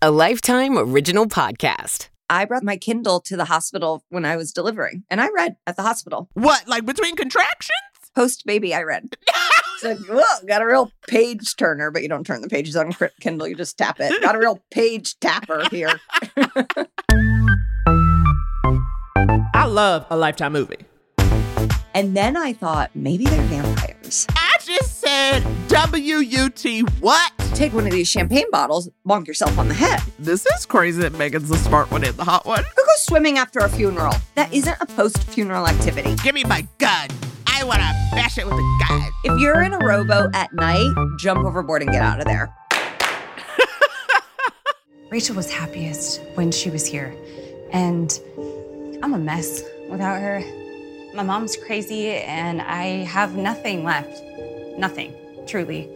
a Lifetime Original Podcast. I brought my Kindle to the hospital when I was delivering, and I read at the hospital. What, like between contractions? Post baby, I read. It's like, whoa, got a real page turner, but you don't turn the pages on Kindle, you just tap it. Got a real page tapper here. I love a Lifetime movie. And then I thought maybe they're vampires. I just said W U T what? Take one of these champagne bottles, bonk yourself on the head. This is crazy that Megan's the smart one and the hot one. Who goes swimming after a funeral? That isn't a post funeral activity. Give me my gun. I want to bash it with a gun. If you're in a rowboat at night, jump overboard and get out of there. Rachel was happiest when she was here. And I'm a mess without her. My mom's crazy, and I have nothing left. Nothing, truly.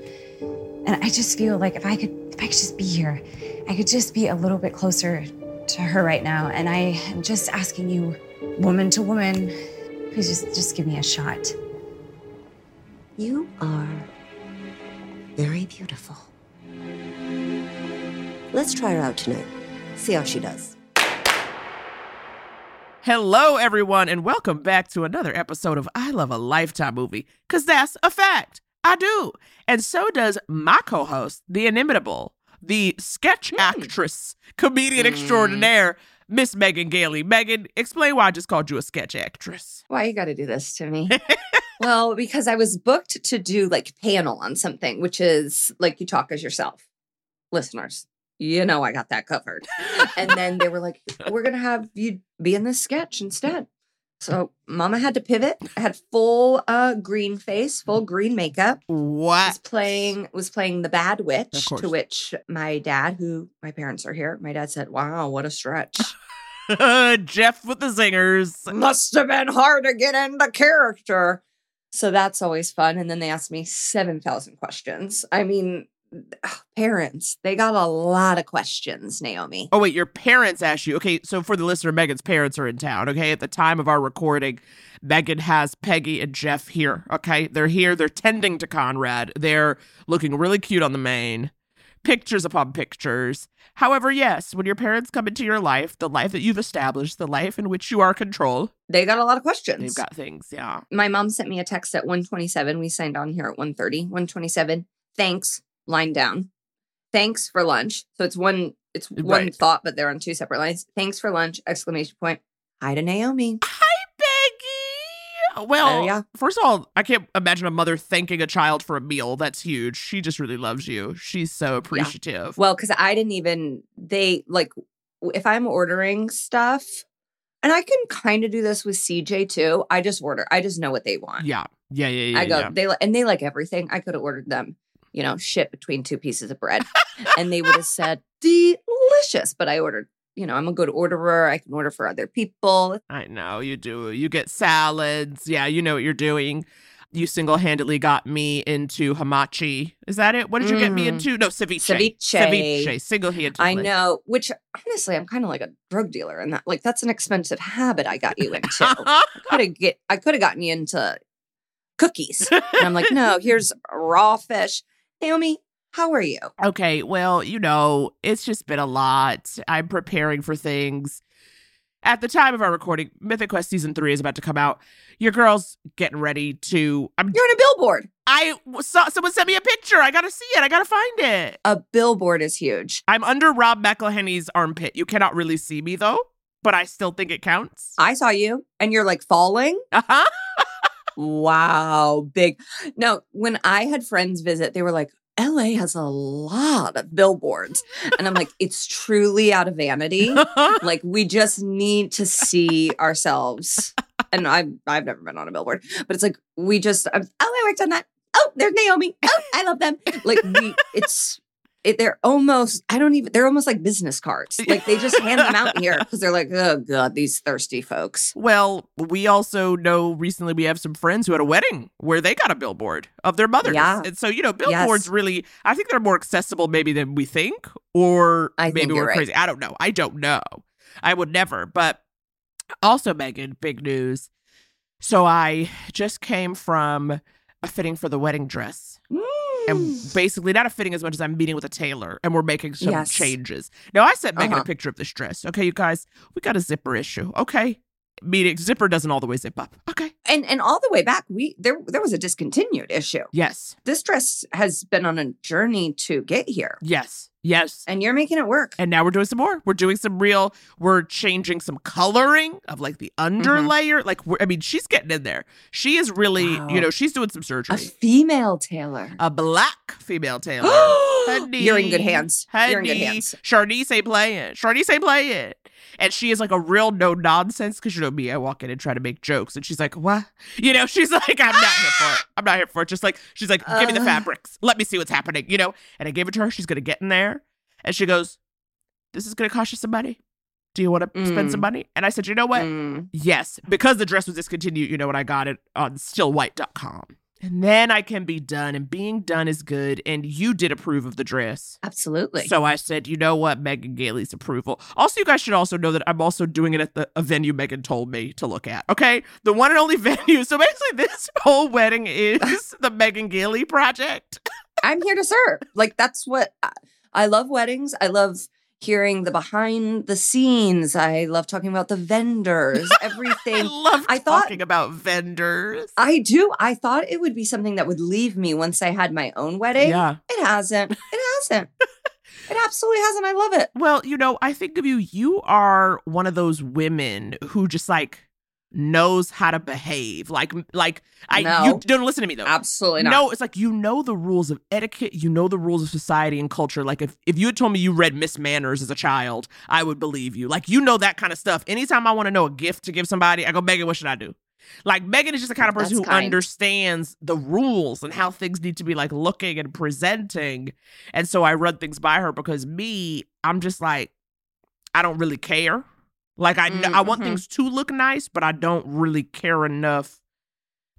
And I just feel like if I could if I could just be here, I could just be a little bit closer to her right now. And I am just asking you, woman to woman, please just just give me a shot. You are very beautiful. Let's try her out tonight. See how she does. Hello, everyone, and welcome back to another episode of I Love a Lifetime movie, because that's a fact. I do. And so does my co host, the inimitable, the sketch hmm. actress, comedian mm-hmm. extraordinaire, Miss Megan Gailey. Megan, explain why I just called you a sketch actress. Why you got to do this to me? well, because I was booked to do like panel on something, which is like you talk as yourself. Listeners, you know I got that covered. and then they were like, "We're gonna have you be in this sketch instead." So Mama had to pivot. I had full uh, green face, full green makeup. What? Was playing was playing the bad witch. To which my dad, who my parents are here, my dad said, "Wow, what a stretch." Jeff with the zingers. must have been hard to get into character. So that's always fun. And then they asked me 7,000 questions. I mean, ugh, parents, they got a lot of questions, Naomi. Oh, wait, your parents asked you. Okay, so for the listener, Megan's parents are in town. Okay, at the time of our recording, Megan has Peggy and Jeff here. Okay, they're here. They're tending to Conrad. They're looking really cute on the main. Pictures upon pictures. However, yes, when your parents come into your life, the life that you've established, the life in which you are control, They got a lot of questions. they've got things. Yeah. My mom sent me a text at 127. We signed on here at 130. 127. Thanks. Line down. Thanks for lunch. So it's one it's one Right. thought, but they're on two separate lines. Thanks for lunch! Exclamation point. Hi to Naomi. Hi, Peggy. Well, Oh, yeah. first of all, I can't imagine a mother thanking a child for a meal. That's huge. She just really loves you. She's so appreciative. Well, because I didn't even they like if I'm ordering stuff, and I can kind of do this with CJ too. I just order. I just know what they want. Yeah. Yeah, yeah, yeah. I go. yeah. They and they like everything. I could have ordered them, you know, shit between two pieces of bread, and they would have said delicious. But I ordered. You know, I'm a good orderer. I can order for other people. I know you do. You get salads. Yeah, you know what you're doing. You single handedly got me into hamachi. Is that it? What did you get me Mhm. into? No, ceviche. Ceviche. Ceviche. Single handedly. I know. Which honestly, I'm kind of like a drug dealer, and that like that's an expensive habit I got you into. could have get I could have gotten you into cookies. And I'm like, no, here's raw fish. Naomi, how are you? okay, well, you know, it's just been a lot. I'm preparing for things. At the time of our recording, Mythic Quest season three is about to come out. Your girl's getting ready to. I'm. You're on a billboard. I saw someone sent me a picture. I gotta see it. I gotta find it. A billboard is huge. I'm under Rob McElhenney's armpit. You cannot really see me though, but I still think it counts. I saw you and you're like falling. Uh-huh. Wow, big. No, when I had friends visit, they were like, LA has a lot of billboards. And I'm like, it's truly out of vanity. like we just need to see ourselves. And I've I've never been on a billboard, but it's like we just um, oh I worked on that. Oh, there's Naomi. Oh, I love them. Like we, it's it, they're almost I don't even they're almost like business cards. Like they just hand them out here because they're like oh god these thirsty folks. well, we also know recently we have some friends who had a wedding where they got a billboard of their mothers. Yeah. And so, you know, billboards Yes. really, I think they're more accessible maybe than we think, or I maybe you're we're right. crazy. I don't know. I don't know. I would never. But also, Megan, big news. So I just came from a fitting for the wedding dress. Mm. And basically not a fitting as much as I'm meeting with a tailor and we're making some Yes. changes. Now I sent Megan Uh-huh. a picture of this dress. Okay, you guys, we got a zipper issue. Okay. Meaning zipper doesn't all the way zip up. Okay. And and all the way back, we there there was a discontinued issue. Yes. This dress has been on a journey to get here, Yes. Yes. and you're making it work. And now we're doing some more. We're doing some real. We're changing some coloring of like the mm-hmm. underlayer. Like, we're, I mean, she's getting in there. She is really, Wow. you know, she's doing some surgery. A female tailor. A black female tailor. Honey. You're in good hands. You're in good Honey. hands. Charnice ain't playing. Charnice ain't playing. And she is like a real no nonsense because you know me, I walk in and try to make jokes, and she's like, "What?" You know, she's like, "I'm not here for it. I'm not here for it." Just like she's like, "Give me the fabrics. Let me see what's happening." You know. And I gave it to her. She's gonna get in there, and she goes, "This is gonna cost you some money. Do you want to spend some Mm. money?" And I said, "You know what? Mm. Yes, because the dress was discontinued, you know, when I got it on stillwhite.com. And then I can be done, and being done is good. And you did approve of the dress. Absolutely. So I said, you know what, Megan Gailey's approval. Also, you guys should also know that I'm also doing it at the a venue Megan told me to look at. Okay, the one and only venue. So basically, this whole wedding is the Megan Gailey project. I'm here to serve. Like that's what I, I love weddings. I love hearing the behind the scenes. I love talking about the vendors, I everything. love I thought- talking about vendors. I do. I thought it would be something that would leave me once I had my own wedding. yeah. It hasn't. It hasn't. it absolutely hasn't. I love it. Well, you know, I think of you, you are one of those women who just like knows how to behave. Like like I No. you don't listen to me though. Absolutely not. No, it's like you know the rules of etiquette, you know the rules of society and culture. Like if, if you had told me you read Miss Manners as a child, I would believe you. Like you know that kind of stuff. Anytime I want to know a gift to give somebody, I go, Megan, what should I do? Like Megan is just the kind of person That's who kind. understands the rules and how things need to be like looking and presenting. And so I run things by her because me, I'm just like, I don't really care. Like I, kn- I want Mhm. things to look nice, but I don't really care enough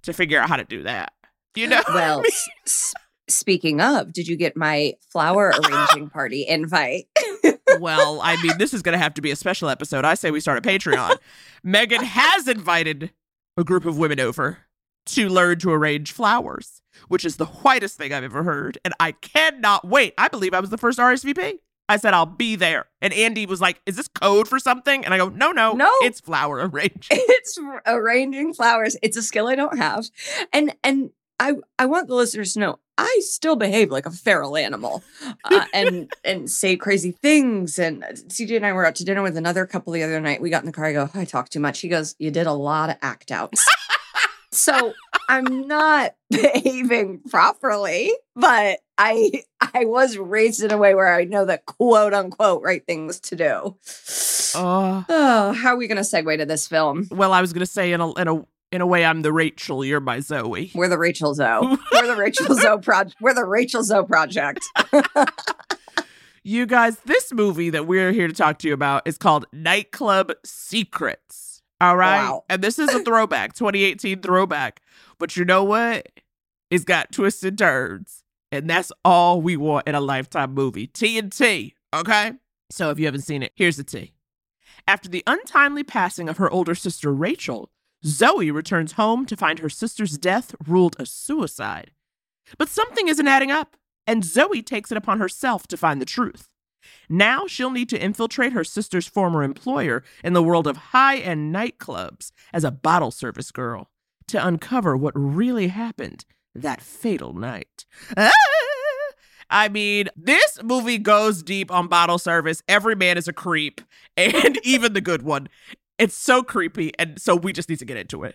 to figure out how to do that. You know? Well, s- s- speaking of, did you get my flower arranging party invite? well, I mean, this is going to have to be a special episode. I say we start a Patreon. Megan has invited a group of women over to learn to arrange flowers, which is the whitest thing I've ever heard. And I cannot wait. I believe I was the first RSVP. I said, I'll be there. And Andy was like, Is this code for something? And I go, No, no, No. it's flower arranging. it's arranging flowers. It's a skill I don't have, and and I I want the listeners to know I still behave like a feral animal, uh, and and say crazy things. And CJ and I were out to dinner with another couple the other night. We got in the car. I go, I talk too much. He goes, You did a lot of act outs. so I'm not behaving properly, but I I was raised in a way where I know the quote unquote right things to do. Oh. Oh, how are we going to segue to this film? well, I was going to say, in a, in, a, in a way, I'm the Rachel, you're my Zoe. We're the Rachel Zoe. We're the Rachel Zoe project. We're the Rachel Zoe project. You guys, this movie that we're here to talk to you about is called Nightclub Secrets. All right. Wow. And this is a throwback, 2018 throwback. But you know what? It's got twists and turns. And that's all we want in a lifetime movie. TNT. Okay. So if you haven't seen it, here's the T. After the untimely passing of her older sister Rachel, Zoe returns home to find her sister's death ruled a suicide. But something isn't adding up, and Zoe takes it upon herself to find the truth. Now she'll need to infiltrate her sister's former employer in the world of high end nightclubs as a bottle service girl to uncover what really happened that fatal night. Ah! I mean, this movie goes deep on bottle service. Every man is a creep, and even the good one. It's so creepy, and so we just need to get into it.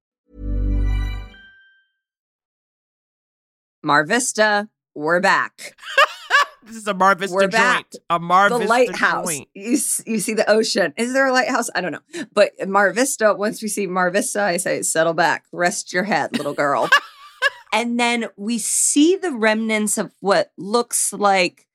Mar Vista, we're back. this is a Mar Vista We're back. joint. A Mar the Vista lighthouse. joint. You, you see the ocean. Is there a lighthouse? I don't know. But Mar Vista, once we see Mar Vista, I say, settle back, rest your head, little girl. and then we see the remnants of what looks like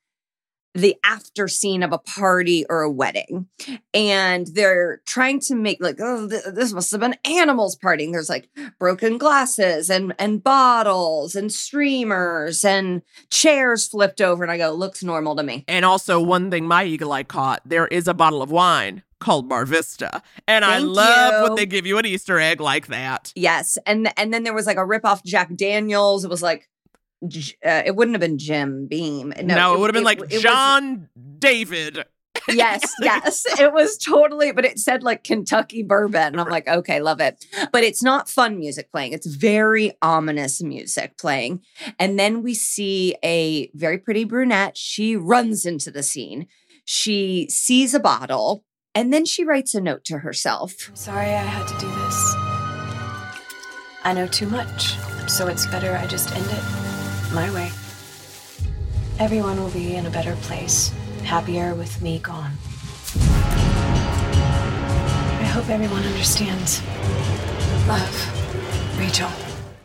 the after scene of a party or a wedding. And they're trying to make like, oh, th- this must have been animals partying. There's like broken glasses and and bottles and streamers and chairs flipped over. And I go, looks normal to me. And also, one thing my eagle eye caught there is a bottle of wine called Mar Vista. And I love you. when they give you an Easter egg like that. Yes, and and then there was like a rip off Jack Daniels. It was like, uh, it wouldn't have been Jim Beam. No, it, would have been like it was- John David. yes, yes, it was totally. But it said like Kentucky bourbon, and I'm like, okay, love it. But it's not fun music playing. It's very ominous music playing, and then we see a very pretty brunette. She runs into the scene. She sees a bottle. And then she writes a note to herself. I'm sorry I had to do this. I know too much, so it's better I just end it my way. Everyone will be in a better place, happier with me gone. I hope everyone understands. Love, Rachel.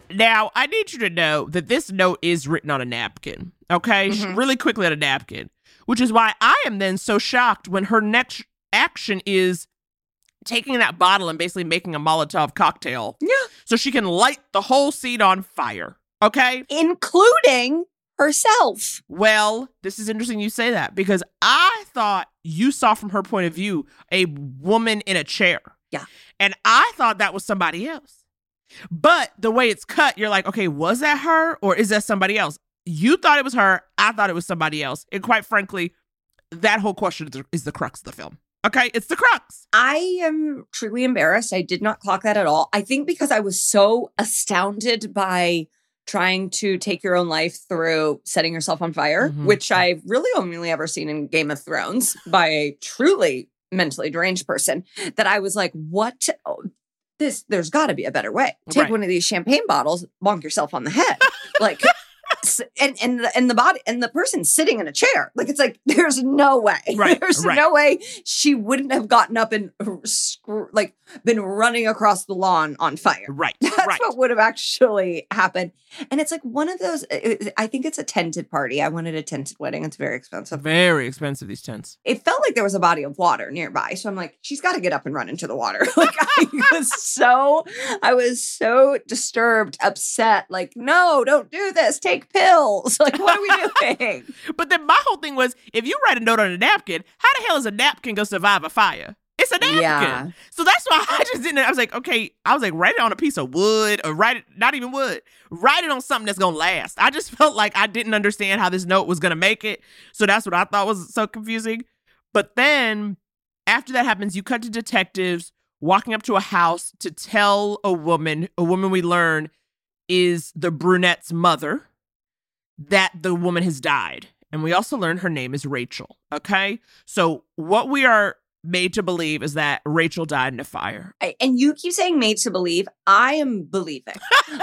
Now, I need you to know that this note is written on a napkin, okay? Sh- mm-hmm. Really quickly on a napkin, which is why I am then so shocked when her next action is taking that bottle and basically making a Molotov cocktail. Yeah. So she can light the whole scene on fire, okay? including herself. Well, this is interesting you say that because I thought you saw from her point of view a woman in a chair. Yeah. And I thought that was somebody else. But the way it's cut, you're like, okay, was that her or is that somebody else? You thought it was her. I thought it was somebody else. And quite frankly, that whole question is the, crux of the film. Okay, it's the crux. I am truly embarrassed. I did not clock that at all. I think because I was so astounded by trying to take your own life through setting yourself on fire, Mhm. which I've really only ever seen in Game of Thrones by a truly mentally deranged person, that I was like, what? Oh, this, there's got to be a better way. Take Right. one of these champagne bottles, bonk yourself on the head. like, and and the, and the body and the person sitting in a chair like it's like there's no way Right, there's right. no way she wouldn't have gotten up and like been running across the lawn on fire Right, that's right. what would have actually happened and it's like one of those i think it's a tented party i wanted a tented wedding it's very expensive Very expensive, these tents. it felt like there was a body of water nearby. So I'm like, she's got to get up and run into the water. like I was so, I was so disturbed, upset. Like, no, don't do this. Take pills. Like, what are we doing? But then my whole thing was if you write a note on a napkin, how the hell is a napkin going to survive a fire? It's a napkin. Yeah. So that's why I just didn't. I was like, okay, I was like, write it on a piece of wood or write it, not even wood, write it on something that's going to last. I just felt like I didn't understand how this note was going to make it. So that's what I thought was so confusing. But then after that happens, you cut to detectives walking up to a house to tell a woman, a woman we learn is the brunette's mother, that the woman has died. And we also learn her name is Rachel. Okay. So what we are made to believe is that Rachel died in a fire. And you keep saying made to believe. I am believing.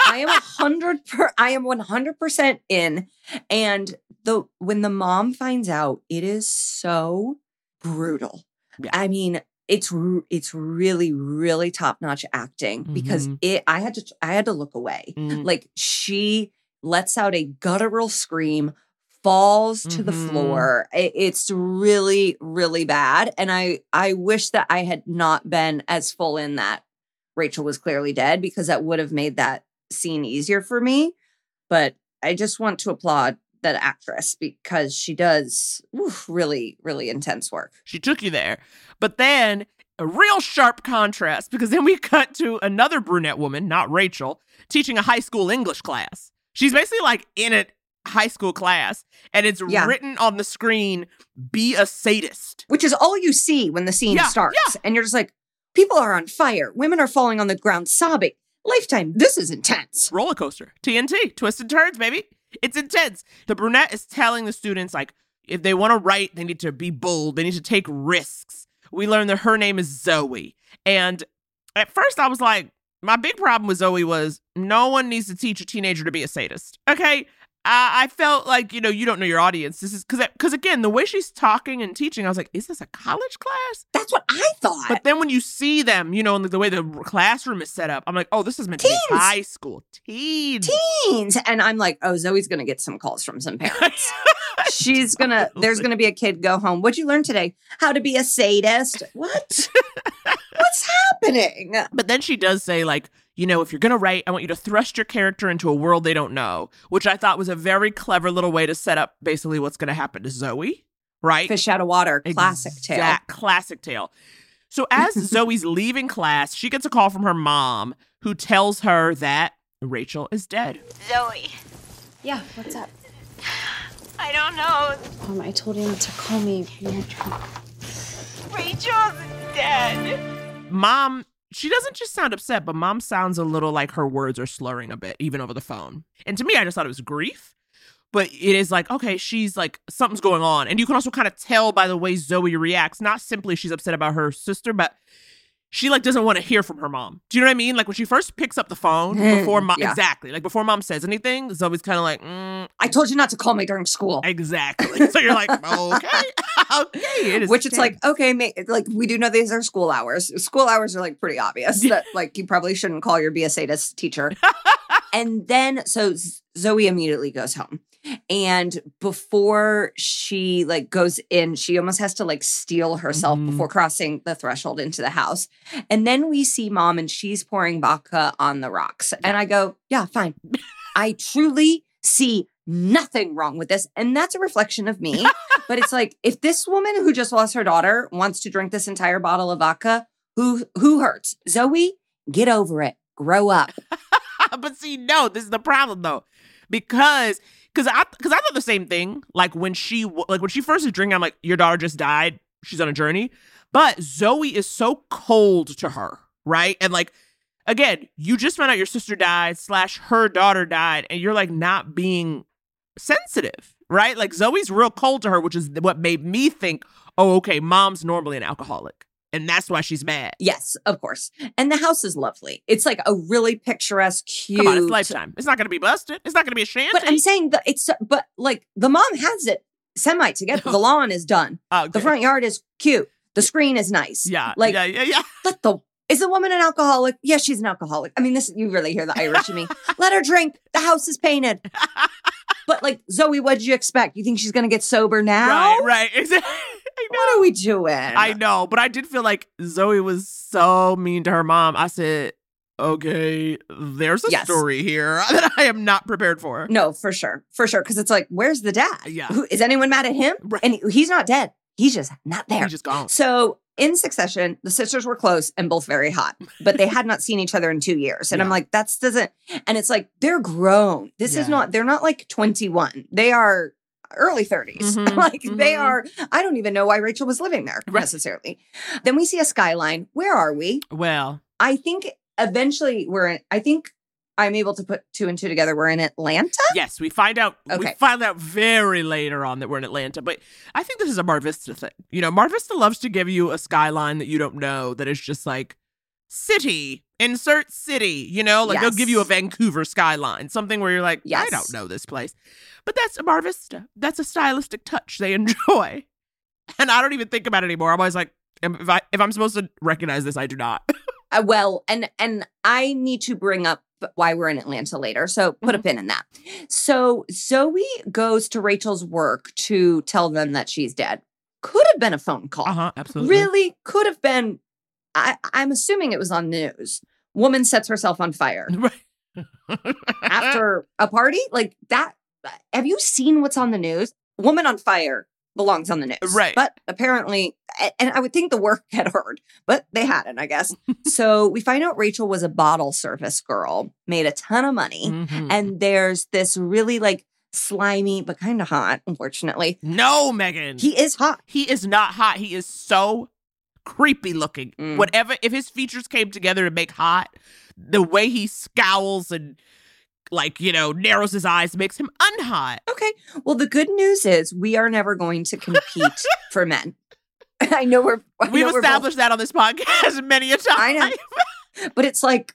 I am a hundred per. I am one hundred percent in. And the when the mom finds out, it is so brutal. Yeah. I mean, it's it's really really top notch acting because Mhm. it. I had to I had to look away. Mm, Like she lets out a guttural scream, falls to the Mhm. floor. It's really, really bad. And I I wish that I had not been as full in that Rachel was clearly dead because that would have made that scene easier for me. But I just want to applaud that actress because she does oof, really, really intense work. She took you there. But then a real sharp contrast because then we cut to another brunette woman, not Rachel, teaching a high school English class. She's basically like in a high school class and it's Yeah. written on the screen, be a sadist. which is all you see when the scene Yeah, starts. And you're just like, people are on fire. Women are falling on the ground sobbing. Lifetime, this is intense. roller coaster. TNT, twisted turns, baby. It's intense. The brunette is telling the students like if they want to write, they need to be bold. They need to take risks. We learn that her name is Zoe. And at first I was like, my big problem with Zoe was no one needs to teach a teenager to be a sadist. Okay? I, I felt like you know you don't know your audience. This is because because again the way she's talking and teaching, I was like, is this a college class? That's what I thought. But then when you see them, you know, and the way the classroom is set up, I'm like, oh, this is meant to be high school teens. teens. And I'm like, oh, Zoe's gonna get some calls from some parents. She's gonna there's gonna be a kid go home. What'd you learn today? How to be a sadist. What? What's happening? But then she does say, like, you know, if you're going to write, I want you to thrust your character into a world they don't know, which I thought was a very clever little way to set up basically what's going to happen to Zoe, right? Fish out of water, classic tale. Classic tale. So as Zoe's leaving class, she gets a call from her mom who tells her that Rachel is dead. Zoe, Yeah, what's up? I don't know. Um, I told him to call me. Rachel's dead. Mom, she doesn't just sound upset, but mom sounds a little like her words are slurring a bit, even over the phone. And to me, I just thought it was grief. But it is like, okay, she's like, something's going on. And you can also kind of tell by the way Zoe reacts, not simply she's upset about her sister, but she like doesn't want to hear from her mom. Do you know what I mean? Like when she first picks up the phone before mom, Yeah. exactly, like before mom says anything, Zoe's kind of like, mm, I told you not to call me during school. exactly. so you're like, okay, okay, it is Which it's like, okay, ma- like we do know these are school hours. School hours are like pretty obvious that like you probably shouldn't call your be a teacher. and then so Zoe immediately goes home. And before she like goes in, she almost has to like steel herself Mhm. before crossing the threshold into the house. And then we see mom and she's pouring vodka on the rocks. And I go, yeah, fine. I truly see nothing wrong with this. And that's a reflection of me. but it's like, if this woman who just lost her daughter wants to drink this entire bottle of vodka, who who hurts? Zoe, get over it. Grow up. but see, no, this is the problem though, because because I because I thought the same thing. Like when she like when she first is drinking, I'm like, your daughter just died. She's on a journey, but Zoe is so cold to her, right? And like again, you just found out your sister died slash her daughter died, and you're like not being sensitive, right? Like Zoe's real cold to her, which is what made me think, oh, okay, mom's normally an alcoholic, and that's why she's mad. Yes, of course. And the house is lovely. It's like a really picturesque, cute. Come on, it's lifetime. It's not going to be busted. It's not going to be a shanty. But I'm saying that it's but like the mom has it semi together. The lawn is done. Oh, The front yard is cute. The screen is nice. Yeah. Like yeah, yeah, yeah. let the is the woman an alcoholic? Yeah, she's an alcoholic. I mean, this you really hear the Irish in me. Let her drink. The house is painted. But like Zoe, what did you expect? You think she's gonna get sober now? Right, right. Exactly. I know. What are we doing? I know, but I did feel like Zoe was so mean to her mom. I said, okay, there's a Yes. story here that I am not prepared for. No, for sure, for sure. Because it's like, where's the dad? Yeah. Who, is anyone mad at him? Right. And he's not dead. He's just not there. He's just gone. So in succession, the sisters were close and both very hot, but they had not seen each other in two years. And I'm like, that's doesn't, and it's like, they're grown. This is not, they're not like 21. They are early 30s. Mhm, like they mhm. are, I don't even know why Rachel was living there Right. necessarily. Then we see a skyline. Where are we? Well, I think eventually we're in, I think I'm able to put two and two together. We're in Atlanta. yes, we find out. We find out very later on that we're in Atlanta, but I think this is a Mar Vista thing. You know, Mar Vista loves to give you a skyline that you don't know that is just like city, insert city. You know, like they'll give you a Vancouver skyline, something where you're like, I don't know this place, but that's a Mar Vista. That's a stylistic touch they enjoy, and I don't even think about it anymore. I'm always like, if I if I'm supposed to recognize this, I do not. Uh, well, and and I need to bring up why we're in Atlanta later. So put a pin in that. So Zoe goes to Rachel's work to tell them that she's dead. Could have been a phone call. Uh huh. Absolutely. Really could have been. I, I'm assuming it was on news. Woman sets herself on fire Right. after a party like that. Have you seen what's on the news? Woman on fire belongs on the news, Right. But apparently, and I would think the work had heard, but they hadn't, I guess. so we find out Rachel was a bottle service girl, made a ton of money, Mhm. and there's this really like slimy but kind of hot, unfortunately. no, Megan. He is hot. He is not hot. He is so creepy looking. Mm. Whatever, if his features came together to make hot, the way he scowls and like you know narrows his eyes makes him unhot. Okay. Well, the good news is we are never going to compete for men. I know we're. I We've know we're both- established that on this podcast many a time. I know. but it's like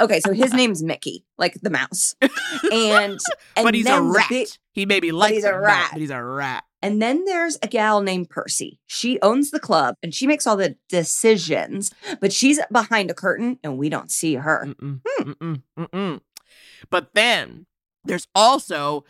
Okay, so his name's Mickey, like the mouse, and, and but he's a rat. big- he maybe likes he's a rat. but he's a rat. And then there's a gal named Percy. She owns the club and she makes all the decisions, but she's behind a curtain and we don't see her. Mm-mm, Hmm. mm-mm, mm-mm. But then there's also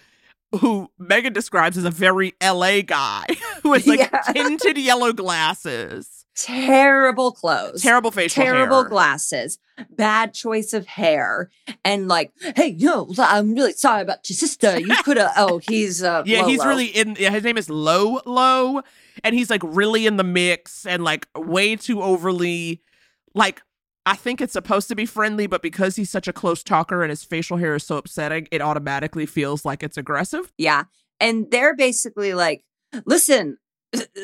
who Megan describes as a very LA guy who has like Yeah. tinted yellow glasses, Terrible clothes. terrible facial terrible hair. glasses, bad choice of hair, and like, hey, yo, I'm really sorry about your sister. You could have. Oh, he's uh, Yeah, he's really in. Yeah, his name is Low Low, and he's like really in the mix and like way too overly, like I think it's supposed to be friendly, but because he's such a close talker and his facial hair is so upsetting, it automatically feels like it's aggressive. yeah. And they're basically like, listen.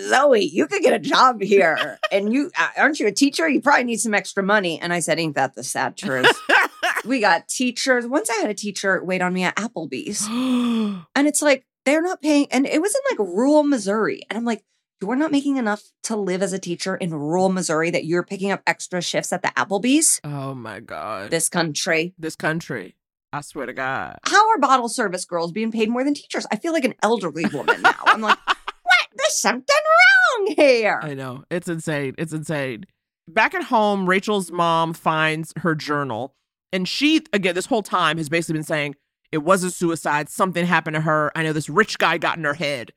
Zoe, you could get a job here, and you uh, aren't you a teacher? You probably need some extra money. And I said, "Ain't that the sad truth?" we got teachers. Once I had a teacher wait on me at Applebee's, and it's like they're not paying, and it was in like rural Missouri, and I'm like, you're not making enough to live as a teacher in rural Missouri that you're picking up extra shifts at the Applebee's. oh my god, This country, this country. I swear to God. how are bottle service girls being paid more than teachers? I feel like an elderly woman now. I'm like? There's something wrong here. I know. It's insane. It's insane. Back at home, Rachel's mom finds her journal. And she, again, this whole time has basically been saying, it wasn't suicide. Something happened to her. I know this rich guy got in her head.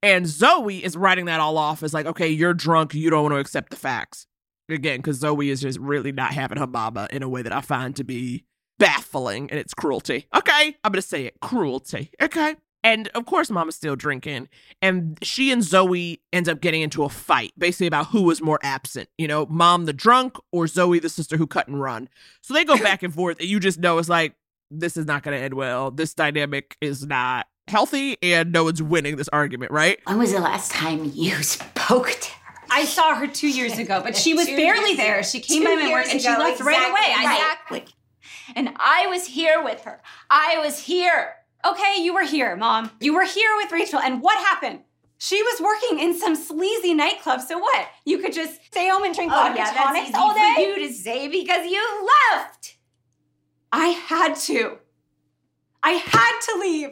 And Zoe is writing that all off as like, okay, you're drunk. You don't want to accept the facts. Again, because Zoe is just really not having her mama in a way that I find to be baffling and it's cruelty. Okay. I'm going to say it cruelty. Okay. And of course, mama's still drinking and she and Zoe ends up getting into a fight, basically about who was more absent. You know, mom the drunk or Zoe the sister who cut and run. So they go back and forth, and you just know it's like this is not going to end well. This dynamic is not healthy, and no one's winning this argument, right? When was the last time you spoke to her? I saw her two years ago, but she was barely there. She came by my work years and she ago, left right away. I Exactly. And I was here with her. I was here. Okay, you were here, mom. You were here with Rachel, and what happened? She was working in some sleazy nightclub. So what? You could just stay home and drink Oh, vodka yeah, tonics that's easy all day. for you to say because you left. I had to. I had to leave.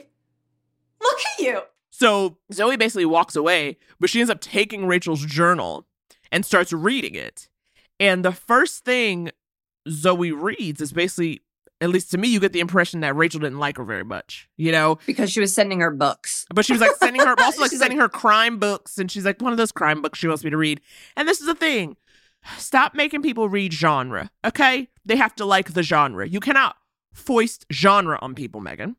Look at you. So Zoe basically walks away, but she ends up taking Rachel's journal and starts reading it. And the first thing Zoe reads is basically, at least to me, you get the impression that Rachel didn't like her very much, you know? Because she was sending her books. But she was like sending her, also like sending her crime books, and she's like one of those crime books she wants me to read. And this is the thing: stop making people read genre. Okay, they have to like the genre. You cannot foist genre on people, Megan.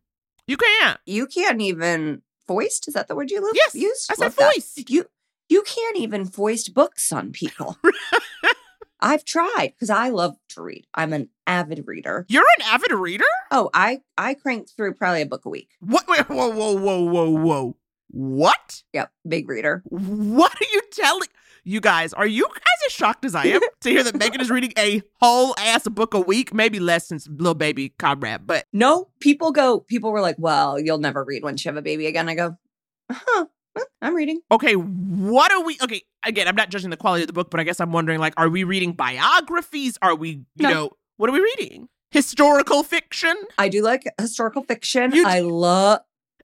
You can't. You can't even foist. Is that the word you live, Yes, use? I said Love that. foist. You you can't even foist books on people. I've tried because I love to read. I'm an avid reader. You're an avid reader. Oh, I I crank through probably a book a week. What? Wait, whoa, whoa, whoa, whoa, whoa! What? Yep, big reader. What are you telling? You guys, are you guys as shocked as I am to hear that Megan is reading a whole ass book a week? Maybe less since little baby Conrad, but No, people go. People were like, "Well, you'll never read once you have a baby again." I go, "Huh? I'm reading." okay, what are we? Okay, again, I'm not judging the quality of the book, but I guess I'm wondering, like, are we reading biographies? Are we, you No. know, what are we reading? Historical fiction? I do like historical fiction. You I love.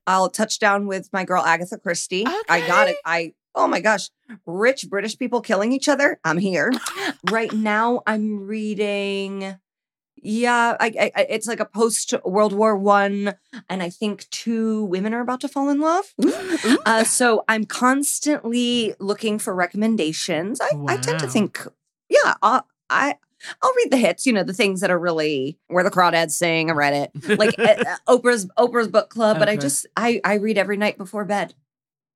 I'll touch down with my girl Agatha Christie. I got it. I oh my gosh, rich British people killing each other. I'm here. right now, I'm reading. Yeah, I, I, I- it's like a post World War One, and I think two women are about to fall in love. Uh, so I'm constantly looking for recommendations. I, I tend to think, yeah, I'll, I I'll read the hits. You know, the things that are really where the crawdads sing. I read it, like uh, Oprah's Oprah's book club. But I just I I read every night before bed,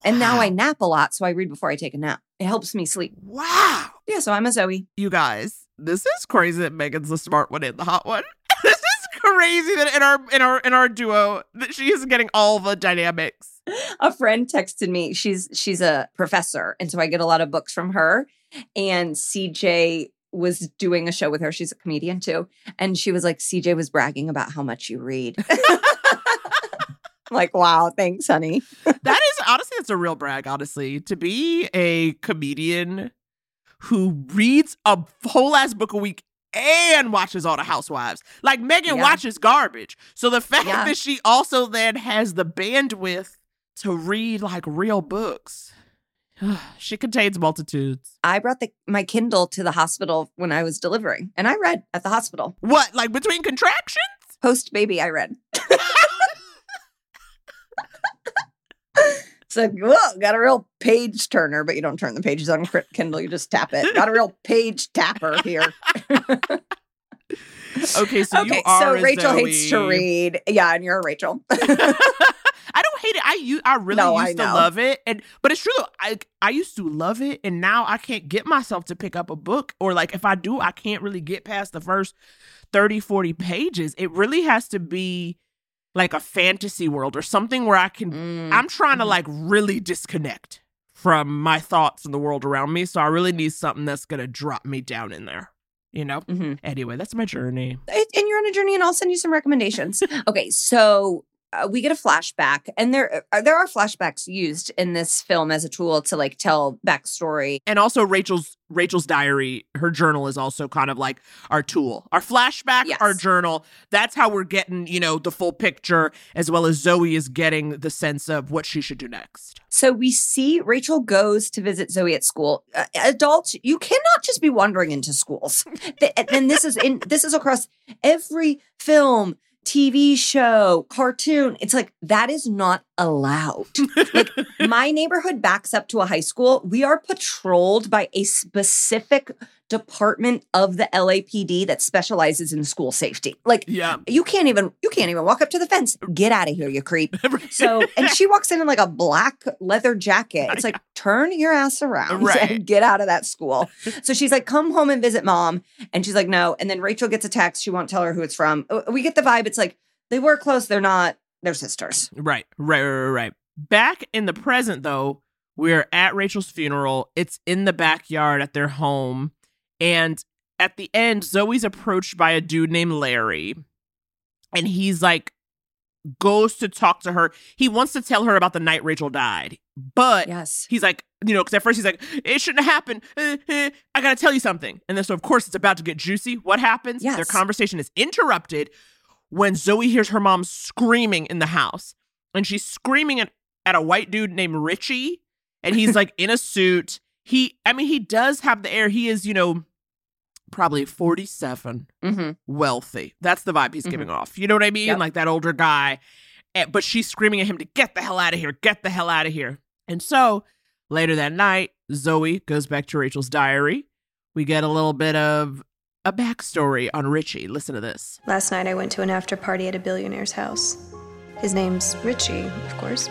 and now I nap a lot, so I read before I take a nap. It helps me sleep. Wow. Yeah, so I'm a Zoe. You guys, this is crazy that Megan's the smart one and the hot one. this is crazy that in our in our in our duo that she is getting all the dynamics. a friend texted me. She's she's a professor, and so I get a lot of books from her. And CJ was doing a show with her. She's a comedian too, and she was like, CJ was bragging about how much you read. Like, wow, thanks, honey. that is honestly that's a real brag honestly to be a comedian who reads a whole ass book a week and watches all the housewives. Like Megan Yeah. watches garbage. So the fact Yeah. that she also then has the bandwidth to read like real books. she contains multitudes. I brought the, my Kindle to the hospital when I was delivering, and I read at the hospital. What, like between contractions? Post baby, I read. It's like, whoa, got a real page turner, but you don't turn the pages on Kindle, you just tap it. Got a real page tapper here. Okay, so you okay, are so a Rachel hates to read. Yeah, and you're a Rachel. I don't hate it. I really No, I used to love it, and but it's true. Though, I I used to love it, and now I can't get myself to pick up a book, or like if I do, I can't really get past the first 30, 40 pages. It really has to be like a fantasy world or something where I can. Mm, I'm trying to mhm. like really disconnect from my thoughts and the world around me, so I really need something that's gonna drop me down in there. You know. Mhm. Anyway, that's my journey. and you're on a journey, and I'll send you some recommendations. okay, so uh, we get a flashback, and there uh, there are flashbacks used in this film as a tool to like tell backstory. and also Rachel's Rachel's diary, her journal is also kind of like our tool. Our flashback, Yes. our journal. That's how we're getting, you know, the full picture as well as Zoe is getting the sense of what she should do next. So we see Rachel goes to visit Zoe at school. Uh, adults, you cannot just be wandering into schools. And this is in this is across every film, TV show, cartoon. It's like that is not allowed. like my neighborhood backs up to a high school. We are patrolled by a specific department of the LAPD that specializes in school safety. Like Yeah. you can't even you can't even walk up to the fence. Get out of here, you creep. So and she walks in in like a black leather jacket. It's like turn your ass around Right. and get out of that school. So she's like, come home and visit mom. And she's like, no. And then Rachel gets a text. She won't tell her who it's from. Uh, We get the vibe. It's like they were close. They're not. They're sisters. Right, right, right, right, right. Back in the present, though, we're at Rachel's funeral. It's in the backyard at their home. And at the end, Zoe's approached by a dude named Larry. And he's like, goes to talk to her. He wants to tell her about the night Rachel died. But Yes. he's like, you know, because at first he's like, it shouldn't have happened. Eh, eh, I got to tell you something. And then, so of course, it's about to get juicy. What happens? Yes. Their conversation is interrupted when Zoe hears her mom screaming in the house. And she's screaming at, at a white dude named Richie. And he's like in a suit. He, I mean, he does have the air. He is, you know, probably 47, Mm-hmm. wealthy. That's the vibe he's giving off. You know what I mean? Yep. Like that older guy. Eh, But she's screaming at him to get the hell out of here, get the hell out of here. And so later that night, Zoe goes back to Rachel's diary. We get a little bit of a backstory on Richie. Listen to this. Last night I went to an after party at a billionaire's house. His name's Richie, of course.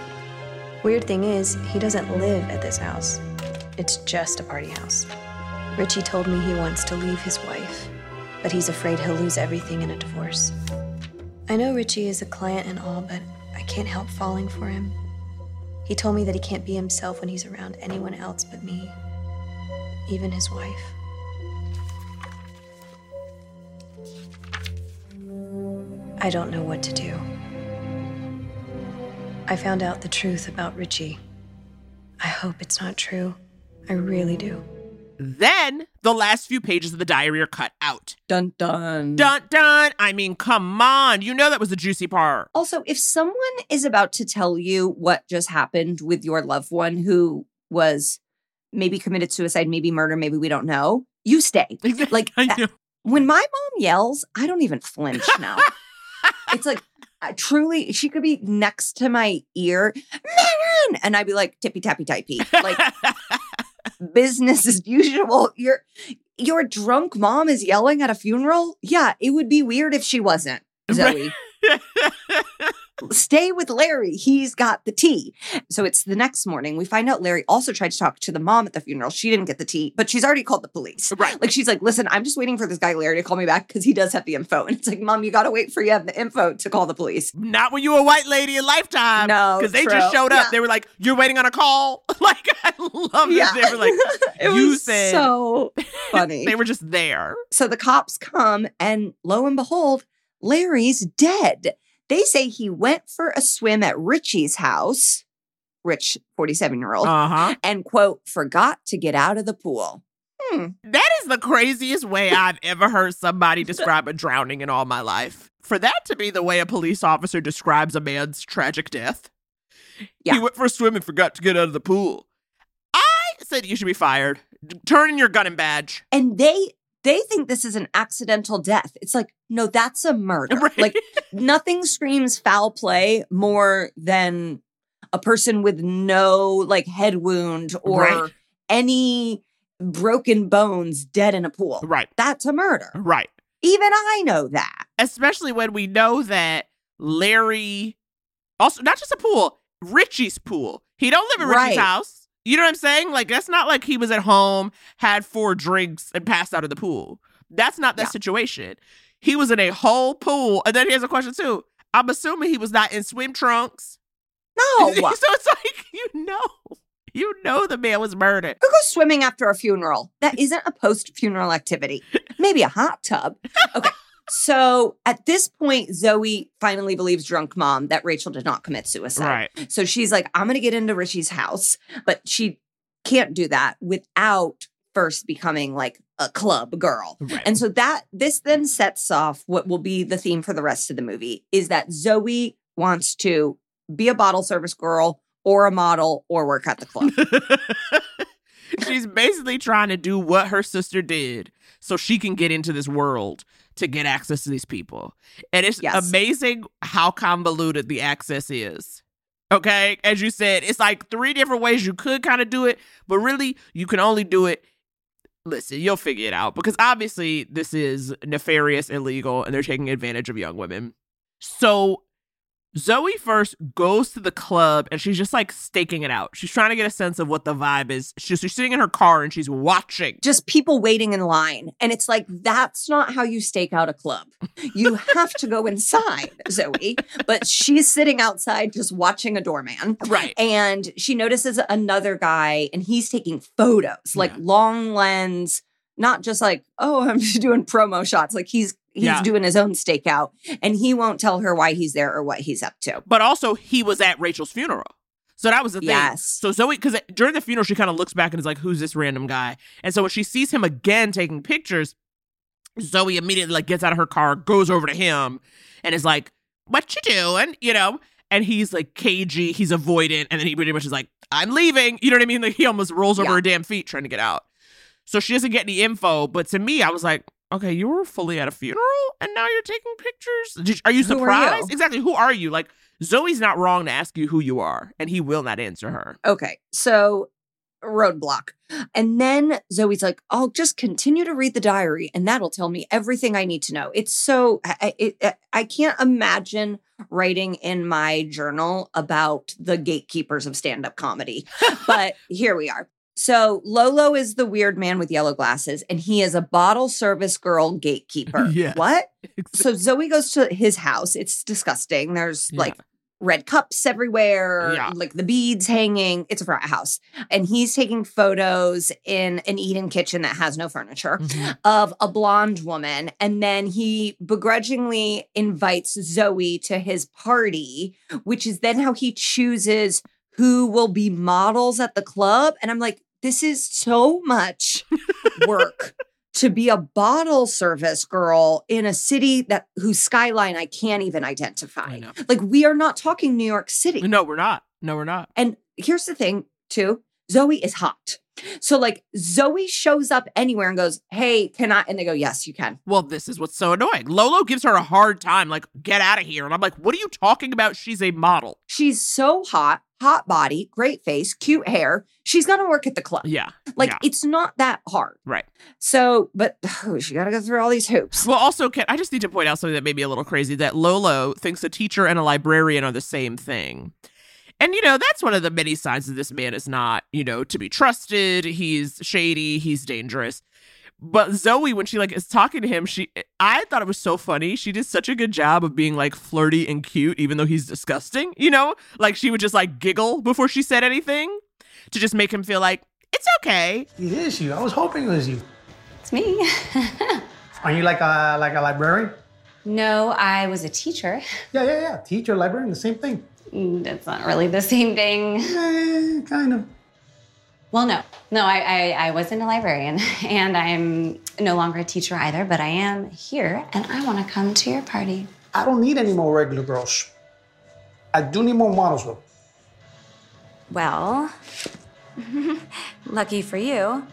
Weird thing is, he doesn't live at this house. It's just a party house. Richie told me he wants to leave his wife, but he's afraid he'll lose everything in a divorce. I know Richie is a client and all, but I can't help falling for him. He told me that he can't be himself when he's around anyone else but me, even his wife. I don't know what to do. I found out the truth about Richie. I hope it's not true. I really do. Then the last few pages of the diary are cut out. Dun dun. Dun dun. I mean, come on. You know that was the juicy part. Also, if someone is about to tell you what just happened with your loved one who was maybe committed suicide, maybe murder, maybe we don't know, you stay. Like I know. when my mom yells, I don't even flinch now. it's like truly, she could be next to my ear, man, and I'd be like tippy tappy typey, like business as usual. Your your drunk mom is yelling at a funeral. Yeah, it would be weird if she wasn't. Zoe, stay with Larry. He's got the tea. So it's the next morning. We find out Larry also tried to talk to the mom at the funeral. She didn't get the tea, but she's already called the police. Right. Like she's like, listen, I'm just waiting for this guy Larry to call me back because he does have the info. And it's like, mom, you got to wait for you have the info to call the police. Not when you a white lady in lifetime. No, Because they true. just showed up. Yeah. They were like, you're waiting on a call. like, I love Yeah. that. They were like, it you was said. so funny. they were just there. So the cops come, and lo and behold, Larry's dead. They say he went for a swim at Richie's house, Rich, 47 year old, Uh huh. and quote, forgot to get out of the pool. Hmm. That is the craziest way I've ever heard somebody describe a drowning in all my life. For that to be the way a police officer describes a man's tragic death. Yeah. He went for a swim and forgot to get out of the pool. I said you should be fired. Turn in your gun and badge. And they they think this is an accidental death. It's like, no, that's a murder. Right. Like nothing screams foul play more than a person with no like head wound or Right. any broken bones dead in a pool. Right. That's a murder. Right. Even I know that. Especially when we know that Larry also not just a pool, Richie's pool. He don't live in Richie's Right. house. You know what I'm saying? Like that's not like he was at home, had four drinks, and passed out of the pool. That's not that Yeah. situation. He was in a whole pool. And then here's a question too. I'm assuming he was not in swim trunks. No. so it's like you know. You know the man was murdered. Who goes swimming after a funeral? That isn't a post funeral activity. Maybe a hot tub. Okay. So at this point, Zoe finally believes drunk mom that Rachel did not commit suicide. Right. So she's like, I'm going to get into Richie's house, but she can't do that without first becoming like a club girl. Right. And so that this then sets off what will be the theme for the rest of the movie is that Zoe wants to be a bottle service girl or a model or work at the club. She's basically trying to do what her sister did so she can get into this world to get access to these people. And it's Yes. amazing how convoluted the access is. Okay. As you said, it's like three different ways you could kind of do it, but really, you can only do it. Listen, you'll figure it out because obviously this is nefarious, illegal, and they're taking advantage of young women. So Zoe first goes to the club and she's just like staking it out. She's trying to get a sense of what the vibe is. She's, she's sitting in her car and she's watching. just people waiting in line. And it's like, that's not how you stake out a club. You have to go inside, Zoe. But she's sitting outside just watching a doorman. Right. And she notices another guy and he's taking photos, like Yeah. long lens, not just like, oh, I'm just doing promo shots. Like he's he's Yeah. doing his own stakeout and he won't tell her why he's there or what he's up to. But also, he was at Rachel's funeral. So that was the thing. Yes. So Zoe, because during the funeral, she kind of looks back and is like, who's this random guy? And so when she sees him again taking pictures, Zoe immediately like gets out of her car, goes over to him, and is like, "What you doing?" You know. And he's like cagey, he's avoidant, and then he pretty much is like, "I'm leaving." You know what I mean? Like he almost rolls over Yeah. her damn feet trying to get out. So she doesn't get any info. But to me, I was like, "Okay, you were fully at a funeral, and now you're taking pictures. Did, are you Who are you? surprised? Exactly. Who are you? Like Zoe's not wrong to ask you who you are, and he will not answer her. Okay. So roadblock. And then Zoe's like, I'll just continue to read the diary and that'll tell me everything I need to know. It's so, I, I- it, I can't imagine writing in my journal about the gatekeepers of stand up comedy. but here we are. So Lolo is the weird man with yellow glasses and he is a bottle service girl gatekeeper. Yes. What? So Zoe goes to his house. It's disgusting. There's Yeah. like red cups everywhere, Yeah. like the beads hanging. It's a frat house. And he's taking photos in an Eden kitchen that has no furniture Mhm. of a blonde woman. And then he begrudgingly invites Zoe to his party, which is then how he chooses who will be models at the club. And I'm like, this is so much work to be a bottle service girl in a city that whose skyline I can't even identify. Like we are not talking New York City. No, we're not. No, we're not. And here's the thing, too. Zoe is hot. So like Zoe shows up anywhere and goes, "Hey, can I?" And they go, "Yes, you can." Well, this is what's so annoying. Lolo gives her a hard time, like, get out of here. And I'm like, what are you talking about? She's a model. She's so hot, hot body, great face, cute hair. She's gonna work at the club. Yeah. Like yeah. it's not that hard. Right. So, but oh, she got to go through all these hoops. Well, also, can, I just need to point out something that made me a little crazy that Lolo thinks a teacher and a librarian are the same thing. And, you know, that's one of the many signs that this man is not, you know, to be trusted. He's shady. He's dangerous. But Zoe, when she like is talking to him, she I thought it was so funny. She did such a good job of being like flirty and cute, even though he's disgusting. You know, like she would just like giggle before she said anything to just make him feel like it's okay. It is you. I was hoping it was you. It's me. Are you like a like a librarian? no, I was a teacher. Yeah, yeah, yeah. Teacher, librarian, the same thing. Mm, That's not really the same thing. Eh, kind of. Well, no, no, I, I, I wasn't a librarian, and I'm no longer a teacher either. But I am here, and I want to come to your party. I don't need any more regular girls. I do need more models, though. Well, lucky for you,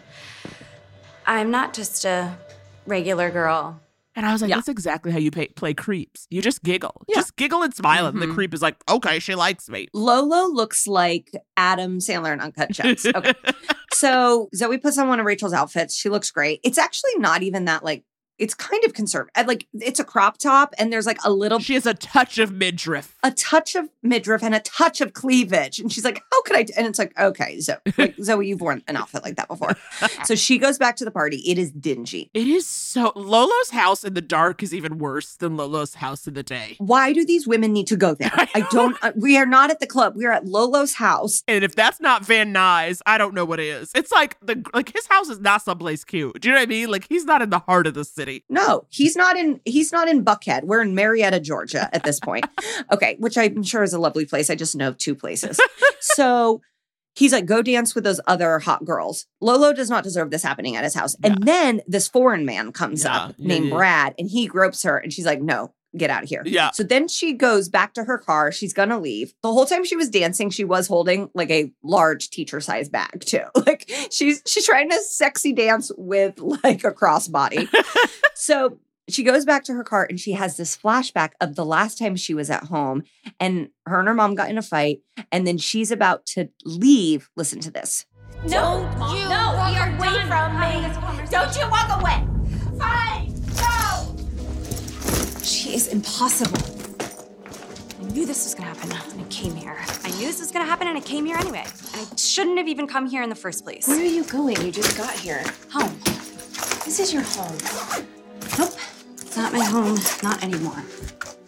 I'm not just a regular girl. And I was like, Yeah. that's exactly how you pay, play creeps. You just giggle. Yeah. Just giggle and smile. And the Mhm. creep is like, okay, she likes me. Lolo looks like Adam Sandler in Uncut Gems. Okay. so Zoe puts on one of Rachel's outfits. She looks great. It's actually not even that like it's kind of conservative. Like it's a crop top and there's like a little she has a touch of midriff. a touch of midriff and a touch of cleavage. And she's like, How could I? do-" And it's like, Okay, Zoe, like, Zoe, you've worn an outfit like that before. so she goes back to the party. It is dingy. It is so. Lolo's house in the dark is even worse than Lolo's house in the day. Why do these women need to go there? I don't, uh, we are not at the club. We are at Lolo's house. And if that's not Van Nuys, I don't know what is. It's It's like the like his house is not someplace cute. Do you know what I mean? Like he's not in the heart of the city. No, he's not in he's not in Buckhead. We're in Marietta, Georgia at this point. okay, which I'm sure is a lovely place. I just know two places. so he's like, go dance with those other hot girls. Lolo does not deserve this happening at his house. And then this foreign man comes Yeah, up yeah, named yeah. Brad and he gropes her and she's like, no. Get out of here. Yeah. So then she goes back to her car. She's gonna leave. The whole time she was dancing, she was holding like a large teacher size bag too. Like she's she's trying to sexy dance with like a crossbody. So she goes back to her car and she has this flashback of the last time she was at home and her and her mom got in a fight. And then she's about to leave. Listen to this. No, Don't you no, walk away from me. Don't you walk away. Fine, no. She is impossible. I knew this was gonna happen and I came here. I knew this was gonna happen and I came here anyway. And I shouldn't have even come here in the first place. Where are you going? You just got here. Home. This is your home. Nope. It's not my home. Not anymore.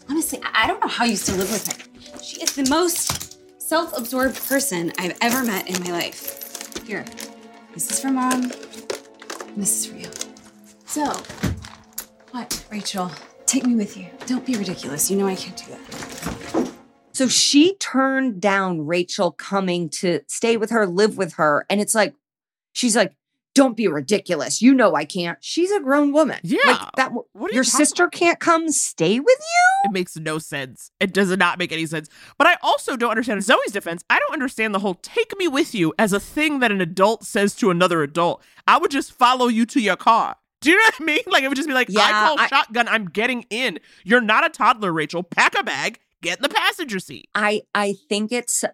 Honestly, I I don't know how you still live with her. She is the most self absorbed person I've ever met in my life. Here. This is for mom. And this is for you. So, What? Rachel, take me with you. Don't be ridiculous. You know I can't do that. So she turned down Rachel coming to stay with her, live with her. And it's like, she's like, don't be ridiculous. You know I can't. She's a grown woman. Yeah. Like that What are you your talking sister can't come stay with you? It makes no sense. It does not make any sense. But I also don't understand Zoe's defense. I don't understand the whole take me with you as a thing that an adult says to another adult. I would just follow you to your car. Do you know what I mean? Like it would just be like, I call I- shotgun, I'm getting in. You're not a toddler, Rachel. Pack a bag, get in the passenger seat. I I think it's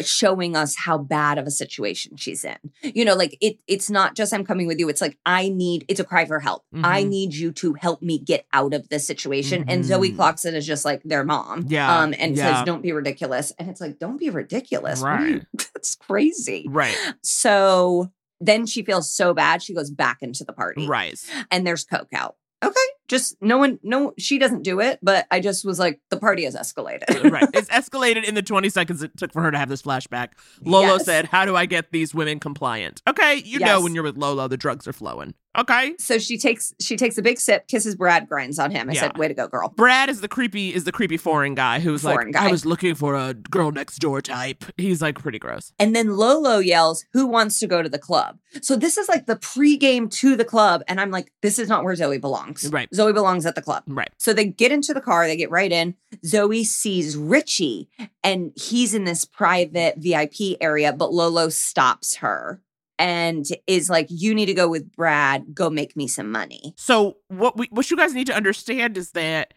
showing us how bad of a situation she's in. You know, like it it's not just I'm coming with you. It's like I need it's a cry for help. I Mhm. need you to help me get out of this situation. And Zoe Mhm. is just like their mom. Yeah, Um and yeah. says, Don't be ridiculous. And it's like, don't be ridiculous. You- Right. That's crazy. Right. So then she feels so bad. She goes back into the party. Right. And there's Coke out. Okay. Just no one, no, she doesn't do it, but I just was like, the party has escalated. right. It's escalated in the 20 seconds it took for her to have this flashback. Lolo Yes. said, How do I get these women compliant? Okay, you know when you're with Lolo, the drugs are flowing. Okay. So she takes she takes a big sip, kisses Brad, grinds on him. I said, "Way to go, girl." Brad is the creepy is the creepy foreign guy who's Foreign like guy. I was looking for a girl next door type. He's like pretty gross. And then Lolo yells, "Who wants to go to the club?" So this is like the pregame to the club, and I'm like, "This is not where Zoe belongs." Right. Zoe belongs at the club. Right. So they get into the car, they get right in. Zoe sees Richie, and he's in this private VIP area, but Lolo stops her and is like, "You need to go with Brad. Go make me some money." So what we what you guys need to understand is that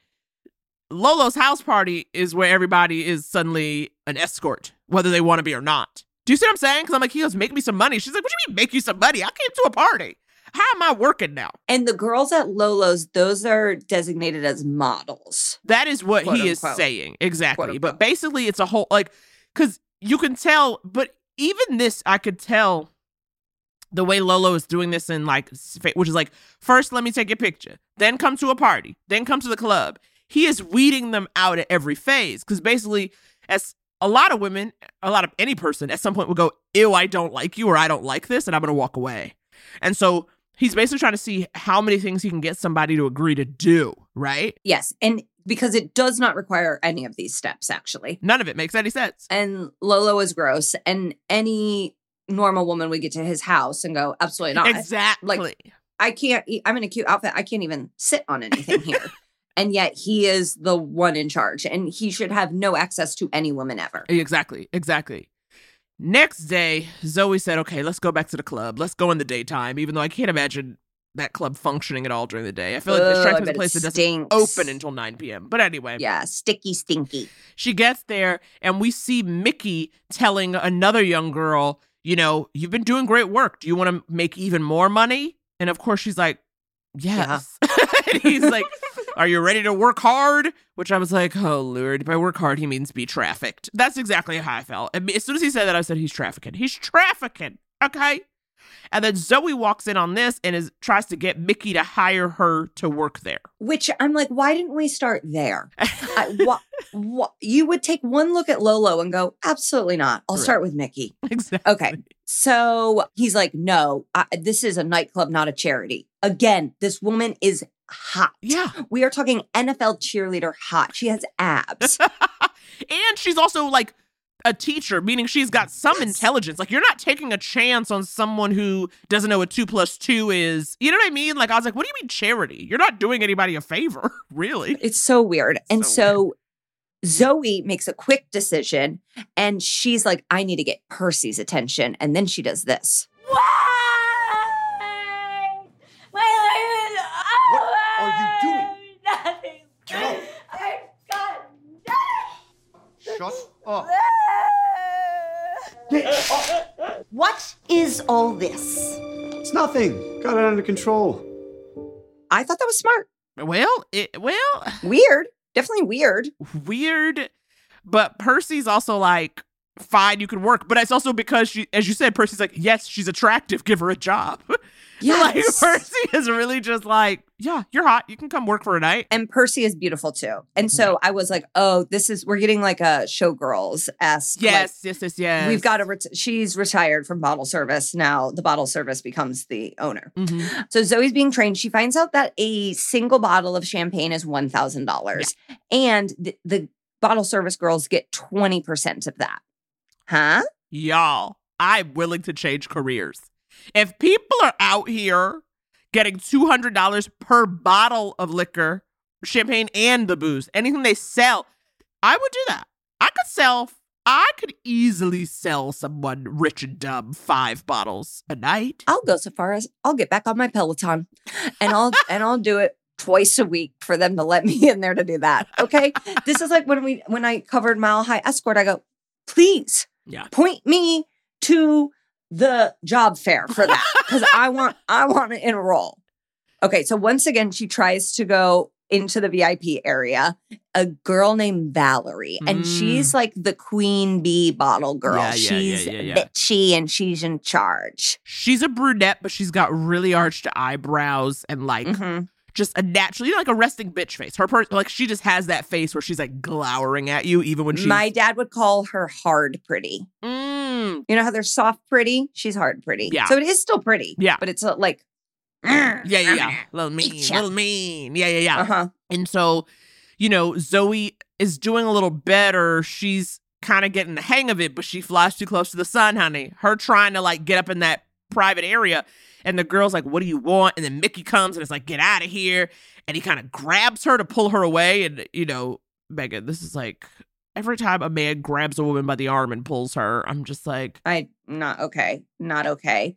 Lolo's house party is where everybody is suddenly an escort, whether they want to be or not. Do you see what I'm saying? Because I'm like, he goes, make me some money. She's like, what do you mean make you some money? I came to a party. How am I working now? And the girls at Lolo's, those are designated as models. That is what Quote, he is saying. Exactly. But basically, it's a whole, like, because you can tell, but even this, I could tell the way Lolo is doing this in, like, which is like, first, let me take your picture, then come to a party, then come to the club. He is weeding them out at every phase. Because basically, as a lot of women, a lot of any person at some point will go, ew, I don't like you, or I don't like this, and I'm going to walk away. And so he's basically trying to see how many things he can get somebody to agree to do, right? Yes. And because it does not require any of these steps, actually. None of it makes any sense. And Lolo is gross. And any normal woman would get to his house and go, absolutely not. Exactly. Like, I can't, I'm in a cute outfit. I can't even sit on anything here. and yet he is the one in charge and he should have no access to any woman ever. Exactly. Exactly. Next day, Zoe said, okay, let's go back to the club. Let's go in the daytime, even though I can't imagine that club functioning at all during the day. I feel like Ugh, it strikes me as a place that doesn't open until 9 p.m. But anyway. Yeah, sticky, stinky. She gets there and we see Mickey telling another young girl, you know, you've been doing great work. Do you want to make even more money? And of course she's like, yes. and he's like, are you ready to work hard? Which I was like, oh, Lord, by work hard, he means be trafficked. That's exactly how I felt. And as soon as he said that, I said, he's trafficking. He's trafficking. Okay. And then Zoe walks in on this and is tries to get Mickey to hire her to work there. Which I'm like, why didn't we start there? I, wha- wha- you would take one look at Lolo and go, absolutely not. I'll start with Mickey. Exactly. Okay. So he's like, no, I, this is a nightclub, not a charity. Again, this woman is hot. Yeah. We are talking NFL cheerleader hot. She has abs. and she's also like a teacher, meaning she's got some intelligence. Like you're not taking a chance on someone who doesn't know what two plus two is. You know what I mean? Like I was like, what do you mean charity? You're not doing anybody a favor, really. It's so weird. And So so, Zoe makes a quick decision and she's like, I need to get Percy's attention. And then she does this. My What are you doing? Nothing. Get up. I got Shut up. What is all this? It's nothing. Got it under control. I thought that was smart. Well, it well, Weird. Definitely weird. weird. But Percy's also like, fine, you can work. But it's also because she, as you said, Percy's like, yes, she's attractive. Give her a job. like Percy is really just like, yeah, you're hot. You can come work for a night. And Percy is beautiful too. And so I was like, oh, this is, we're getting like a showgirls esque. Yes, yes, yes, yes. We've got to, ret- she's retired from bottle service. Now the bottle service becomes the owner. Mhm. So Zoe's being trained. She finds out that a single bottle of champagne is $1,000 and the, the bottle service girls get 20% of that. Huh? Y'all, I'm willing to change careers. If people are out here getting $200 per bottle of liquor, champagne, and the booze, anything they sell, I would do that. I could sell, I could easily sell someone rich and dumb five bottles a night. I'll go so far as I'll get back on my Peloton and I'll and I'll do it twice a week for them to let me in there to do that. Okay. this is like when we when I covered Mile High Escort, I go, please Yeah. point me to the job fair for that. Because I want I want to enroll. Okay, so once again, she tries to go into the VIP area. A girl named Valerie, and Mm. she's like the queen bee bottle girl. Yeah, yeah, yeah, she's yeah, bitchy and she's in charge. She's a brunette, but she's got really arched eyebrows and like Mhm. just a natural, you know, like a resting bitch face. Her person, like she just has that face where she's like glowering at you, even when she's My dad would call her hard pretty. Mm, You know how they're soft pretty? She's hard pretty. Yeah. So it is still pretty. Yeah. But it's uh, like, yeah, yeah, yeah, little mean, little mean, yeah, yeah, yeah. uh huh. And so, you know, Zoe is doing a little better. She's kind of getting the hang of it, but she flies too close to the sun, honey. Her trying to like get up in that private area. And the girl's like, What do you want? And then Mickey comes and it's like, Get out of here. And he kind of grabs her to pull her away. And, you know, Megan, this is like every time a man grabs a woman by the arm and pulls her, I'm just like, I not okay. Not okay.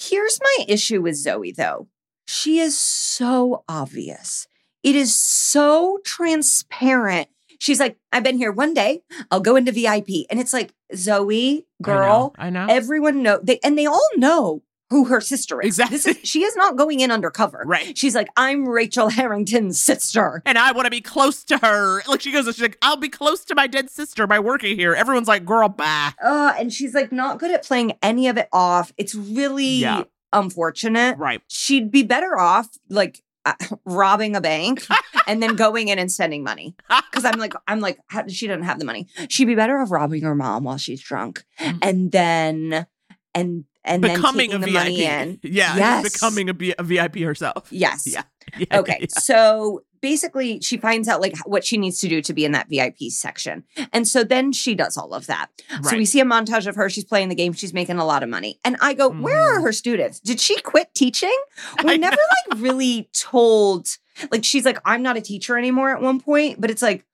Here's my issue with Zoe though. She is so obvious. It is so transparent. She's like, I've been here one day. I'll go into VIP. And it's like, Zoe, girl, I know. I know. everyone know they and they all know who her sister is. This Exactly. is she is not going in undercover. Right. She's like, I'm Rachel Harrington's sister. and I want to be close to her. Like she goes, she's like, I'll be close to my dead sister by working here. Everyone's like, girl, bye. Uh, and she's like not good at playing any of it off. It's really Yeah. unfortunate. Right. She'd be better off like uh, robbing a bank and then going in and spending money. Because I'm like, I'm like, how, she doesn't have the money. She'd be better off robbing her mom while she's drunk, Mhm. and then and and becoming then a taking the VIP. money in. Yeah, Yes. becoming a, B- a VIP herself. Yes. Yeah. yeah Okay. yeah. So basically she finds out like what she needs to do to be in that VIP section. And so then she does all of that. So we see a montage of her. She's playing the game. She's making a lot of money. And I go, where are Mm-hmm. her students? Did she quit teaching? we're never like really told, like, she's like, I'm not a teacher anymore at one point, but it's like,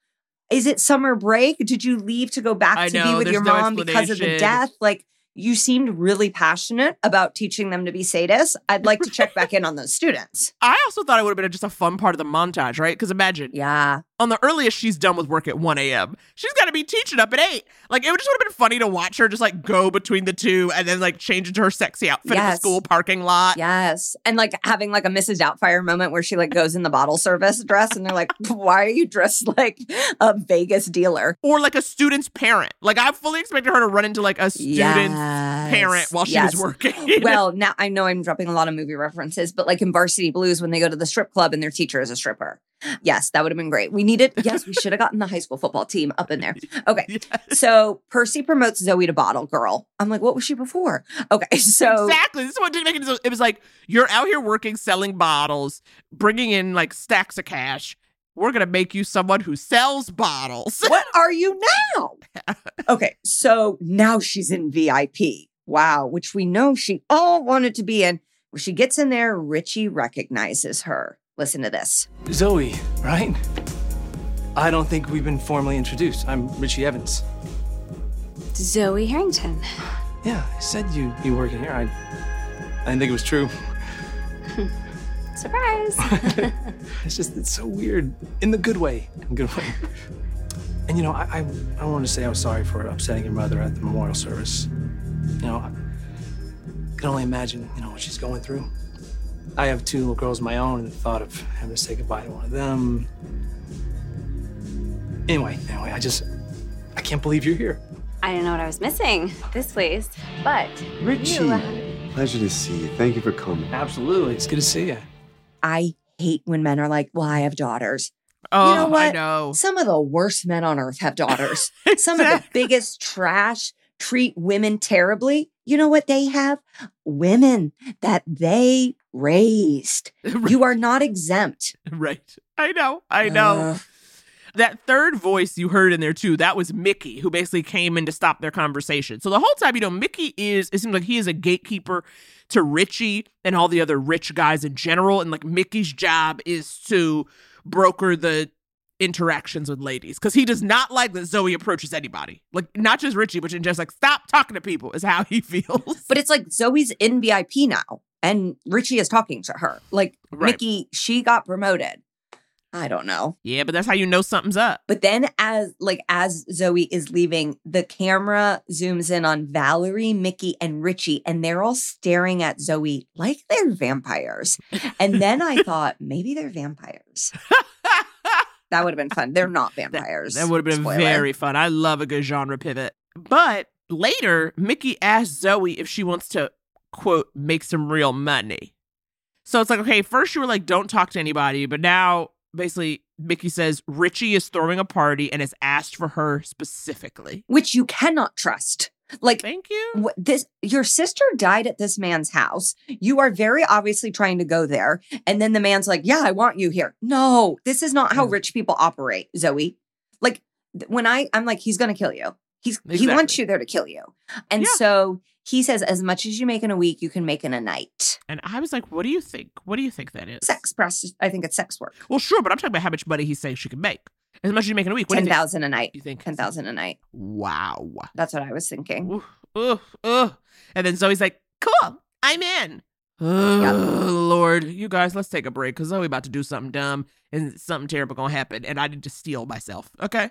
is it summer break? Did you leave to go back I to be with your no mom because of the death? Like, you seemed really passionate about teaching them to be sadists. I'd like to check back in on those students. I also thought it would have been just a fun part of the montage, right? Because imagine, yeah, on the earliest she's done with work at 1 a.m., she's got to be teaching up at 8. Like, it would just would have been funny to watch her just like go between the two and then like change into her sexy outfit in the school parking lot. Yes. And like having like a Mrs. Doubtfire moment where she like goes in the bottle service dress and they're like, why are you dressed like a Vegas dealer? Or like a student's parent. Like, I fully expected her to run into like a student's Yes. Parent while she Yes. was working. Well, now I know I'm dropping a lot of movie references, but like in Varsity Blues, when they go to the strip club and their teacher is a stripper. Yes, that would have been great. We needed, yes, we should have gotten the high school football team up in there. Okay. So Percy promotes Zoe to bottle girl. I'm like, what was she before? Okay. So exactly. This is what didn't make it. It was like you're out here working, selling bottles, bringing in like stacks of cash. We're gonna make you someone who sells bottles. what are you now? Okay, so now she's in VIP. Wow, which we know she all wanted to be in. When she gets in there, Richie recognizes her. Listen to this. Zoe, right? I don't think we've been formally introduced. I'm Richie Evans. Zoe Harrington. Yeah, I said you'd be working here. I, I didn't think it was true. Surprise. It's just it's so weird in the good way. In the good way. And you know, I I, I wanted to say I was sorry for upsetting your mother at the memorial service. You know, I can only imagine you know what she's going through. I have two little girls of my own, and the thought of having to say goodbye to one of them. Anyway, anyway, I just I can't believe you're here. I didn't know what I was missing. This place. But Richie, you- pleasure to see you. Thank you for coming. Absolutely, it's good to see you. I hate when men are like, well, I have daughters. Oh, you know oh, what? I know. Some of the worst men on earth have daughters. Some of the biggest trash treat women terribly. You know what they have? Women that they raised. You are not exempt. right. I know. I know. Ugh. that third voice you heard in there too, that was Mickey, who basically came in to stop their conversation. So the whole time, you know, Mickey is, it seems like he is a gatekeeper to Richie and all the other rich guys in general. And like Mickey's job is to broker the interactions with ladies because he does not like that Zoe approaches anybody. Like, not just Richie, but in just like, stop talking to people is how he feels. But it's like Zoe's in VIP now and Richie is talking to her. Like Right. Mickey, she got promoted. I don't know. Yeah, but that's how you know something's up. But then as like as Zoe is leaving, the camera zooms in on Valerie, Mickey, and Richie, and they're all staring at Zoe like they're vampires. And then I thought maybe they're vampires. that would have been fun. They're not vampires. That would have been Spoiler. very fun. I love a good genre pivot. But later, Mickey asks Zoe if she wants to, quote, make some real money. So it's like, okay, first you were like, don't talk to anybody. But now, basically, Mickey says Richie is throwing a party and has asked for her specifically. which you cannot trust. Like Thank you. this your sister died at this man's house. You are very obviously trying to go there. And then the man's like, Yeah, I want you here. No, this is not how mm. rich people operate, Zoe. Like when I I'm like, he's gonna kill you. He's he wants you there to kill you. And Yeah. so he says, as much as you make in a week, you can make in a night. And I was like, what do you think? What do you think that is? Sex press, I think it's sex work. Well, sure, but I'm talking about how much money he's saying she can make. As much as you make in a week. What Ten thousand a night. You think? Ten thousand a night. Wow. That's what I was thinking. Ugh, ugh. And then Zoe's like, cool, I'm in. Oh, Lord. You guys, let's take a break because Zoe about to do something dumb and something terrible gonna happen. And I need to steel myself. Okay?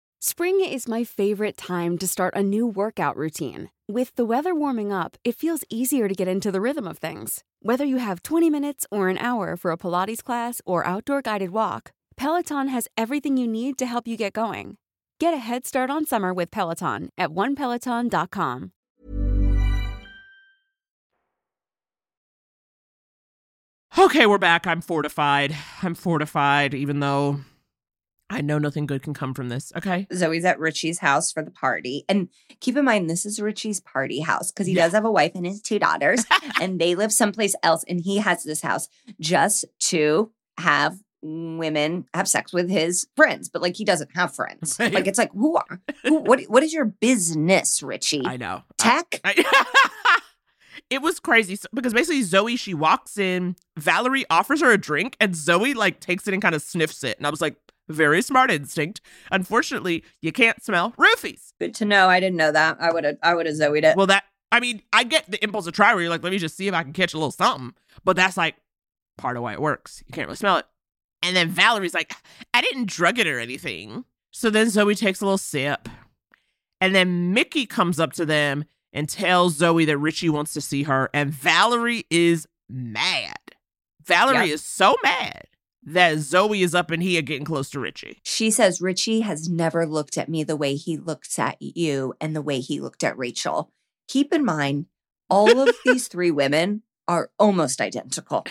Spring is my favorite time to start a new workout routine. With the weather warming up, it feels easier to get into the rhythm of things. Whether you have 20 minutes or an hour for a Pilates class or outdoor guided walk, Peloton has everything you need to help you get going. Get a head start on summer with Peloton at onepeloton.com. Okay, we're back. I'm fortified. I'm fortified, even though I know nothing good can come from this. Okay. Zoe's at Richie's house for the party. And keep in mind, this is Richie's party house because he Yeah. does have a wife and his two daughters, and they live someplace else. And he has this house just to have women have sex with his friends, but like he doesn't have friends. Right. Like it's like who are who, what what is your business, Richie? I know. Tech? it was crazy so- because basically Zoe she walks in, Valerie offers her a drink, and Zoe like takes it and kind of sniffs it, and I was like, very smart instinct. Unfortunately, you can't smell roofies. Good to know. I didn't know that. I would have I would have Zoe'd it. Well, that I mean, I get the impulse to try where you're like, let me just see if I can catch a little something, but that's like part of why it works. You can't really smell it. And then Valerie's like, I didn't drug it or anything. So then Zoe takes a little sip. And then Mickey comes up to them and tells Zoe that Richie wants to see her. And Valerie is mad. Valerie Yep. is so mad that Zoe is up and he are getting close to Richie. She says Richie has never looked at me the way he looks at you and the way he looked at Rachel. Keep in mind, all of these three women are almost identical.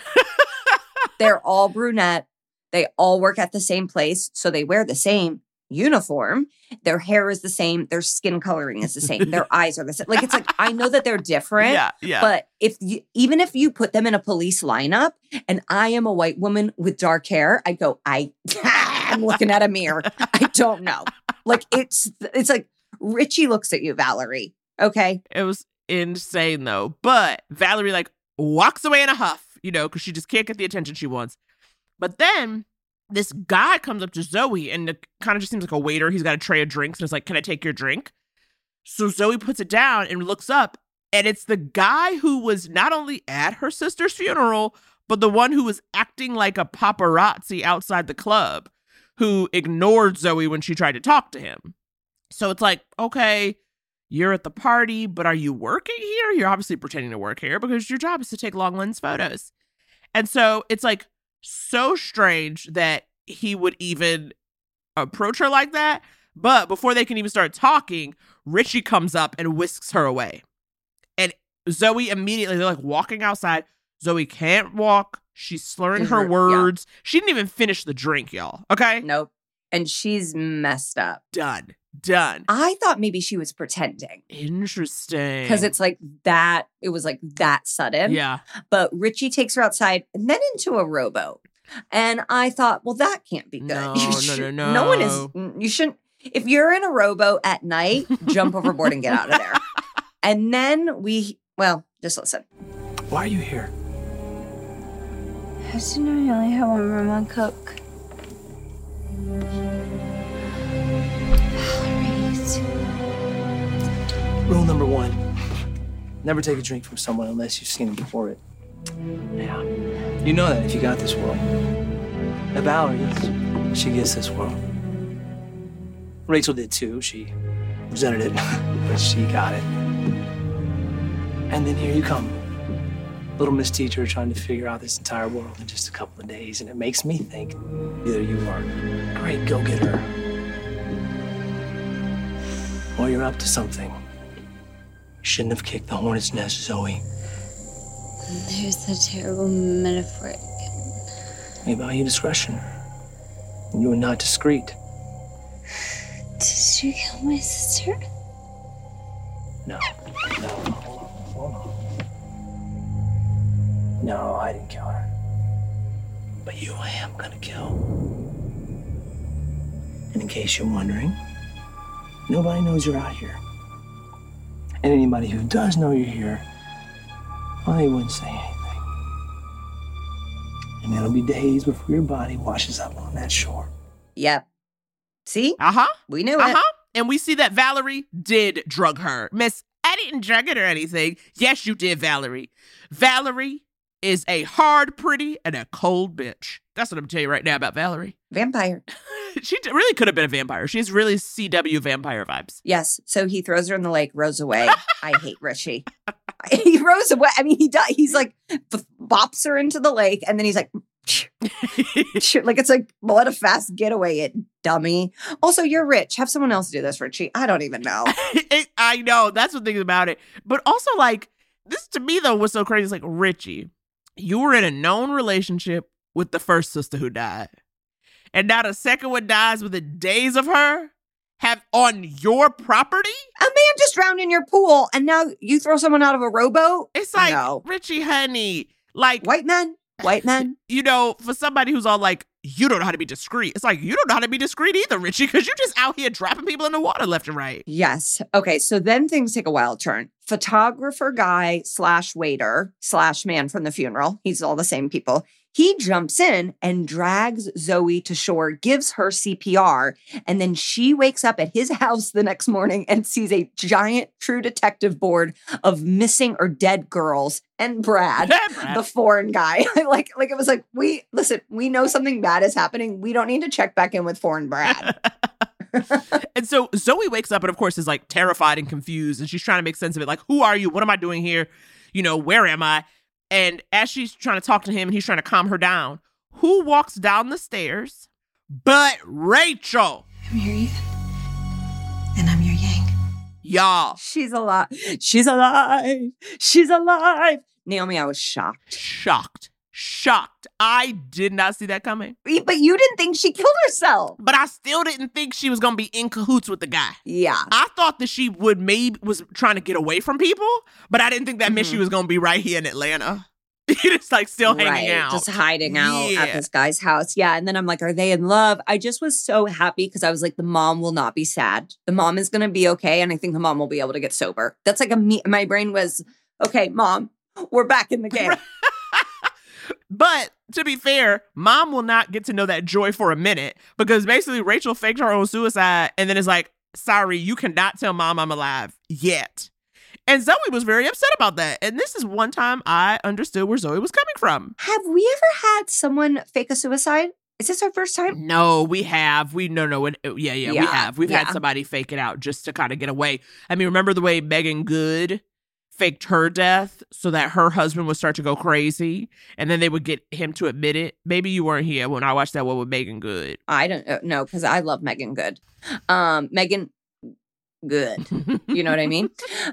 They're all brunette. They all work at the same place. So they wear the same uniform. Their hair is the same. Their skin coloring is the same. Their eyes are the same. Like it's like, I know that they're different. Yeah, yeah. But if you, even if you put them in a police lineup and I am a white woman with dark hair, I go, I, I'm looking at a mirror. I don't know. Like it's, it's like Richie looks at you, Valerie. Okay. It was insane though. But Valerie like walks away in a huff, you know, because she just can't get the attention she wants. But then this guy comes up to Zoe and it kind of just seems like a waiter. He's got a tray of drinks and is like, Can I take your drink? So Zoe puts it down and looks up, and it's the guy who was not only at her sister's funeral, but the one who was acting like a paparazzi outside the club who ignored Zoe when she tried to talk to him. So it's like, okay, you're at the party, but are you working here? You're obviously pretending to work here because your job is to take long lens photos. And so it's like so strange that he would even approach her like that. But before they can even start talking, Richie comes up and whisks her away. And Zoe immediately, they're like walking outside. Zoe can't walk. She's slurring her Yeah. words. She didn't even finish the drink, y'all. Okay? Nope. And she's messed up. Done. Done. I thought maybe she was pretending Interesting. because it's like that. It was like that sudden. Yeah. But Richie takes her outside and then into a rowboat. And I thought, well, that can't be good. No, You no, should- no, No one is, mm, you shouldn't, if you're in a rowboat at night, jump overboard and get out of there. And then we, well, just listen. Why are you here? I didn't know you only had one room on cook. Rule number one never take a drink from someone unless you've seen them before it. Yeah. You know that if you got this world. Now, Valerie, she gets this world. Rachel did too. She resented it, but she got it. And then here you come. Little Miss Teacher trying to figure out this entire world in just a couple of days. And it makes me think either you are a great go getter or you're up to something. You shouldn't have kicked the hornet's nest, Zoe. There's a terrible metaphor. We value discretion. You are not discreet. Did you kill my sister? No. No. Hold on. No, I didn't kill her. But you I am gonna kill. And in case you're wondering, nobody knows you're out here. And anybody who does know you're here, well, they wouldn't say anything. And it'll be days before your body washes up on that shore. Yep. See? Uh huh. We knew it. Uh it. huh. And we see that Valerie did drug her. Miss, I didn't drug it or anything. Yes, you did, Valerie. Valerie is a hard, pretty, and a cold bitch. That's what I'm telling you right now about Valerie. Vampire. she really could have been a vampire. She has really CW vampire vibes. Yes. So he throws her in the lake, rows away. I hate Richie. he rows away. I mean, he does. He's like bops her into the lake, and then he's like, like it's like what a fast getaway, it dummy. Also, you're rich. Have someone else do this, Richie. I don't even know. It- I know that's the thing about it. But also, like this to me though was so crazy. It's like Richie, you were in a known relationship with the first sister who died, and now the second one dies within days of her. Have on your property? A man just drowned in your pool, and now you throw someone out of a rowboat. It's like No. Richie, honey, like white men, white men. you know, for somebody who's all like, you don't know how to be discreet. It's like you don't know how to be discreet either, Richie, because you're just out here dropping people in the water left and right. Yes. Okay. So then things take a wild turn. Photographer guy slash waiter slash man from the funeral. He's all the same people. He jumps in and drags Zoe to shore, gives her CPR, and then she wakes up at his house the next morning and sees a giant true detective board of missing or dead girls and Brad, Brad. the foreign guy. like, like it was like, we listen, we know something bad is happening. We don't need to check back in with foreign Brad. And so Zoe wakes up and, of course, is like terrified and confused. And she's trying to make sense of it. Like, who are you? What am I doing here? You know, where am I? And as she's trying to talk to him and he's trying to calm her down, who walks down the stairs but Rachel? I'm your Ethan. And I'm your Yang. Y'all. She's alive. She's alive. She's alive. Naomi, I was shocked. Shocked. Shocked. I did not see that coming. But you didn't think she killed herself. But I still didn't think she was gonna be in cahoots with the guy. Yeah. I thought that she would maybe was trying to get away from people, but I didn't think that meant Mm-hmm. she was gonna be right here in Atlanta. just like still hanging Right, out. Just hiding out Yeah. at this guy's house. Yeah. And then I'm like, are they in love? I just was so happy because I was like, the mom will not be sad. The mom is going to be okay. And I think the mom will be able to get sober. That's like a me. My brain was, okay, mom, we're back in the game. But to be fair, mom will not get to know that joy for a minute because basically Rachel faked her own suicide and then is like, sorry, you cannot tell mom I'm alive yet. And Zoe was very upset about that. And this is one time I understood where Zoe was coming from. Have we ever had someone fake a suicide? Is this our first time? No, we have. We no no. It, uh, yeah, yeah, we have. We've had somebody fake it out just to kind of get away. I mean, remember the way Meagan Good faked her death so that her husband would start to go crazy, and then they would get him to admit it. Maybe you weren't here when I watched that one with Meagan Good. I don't uh, know because I love Meagan Good. Um, Meagan Good. You know what I mean?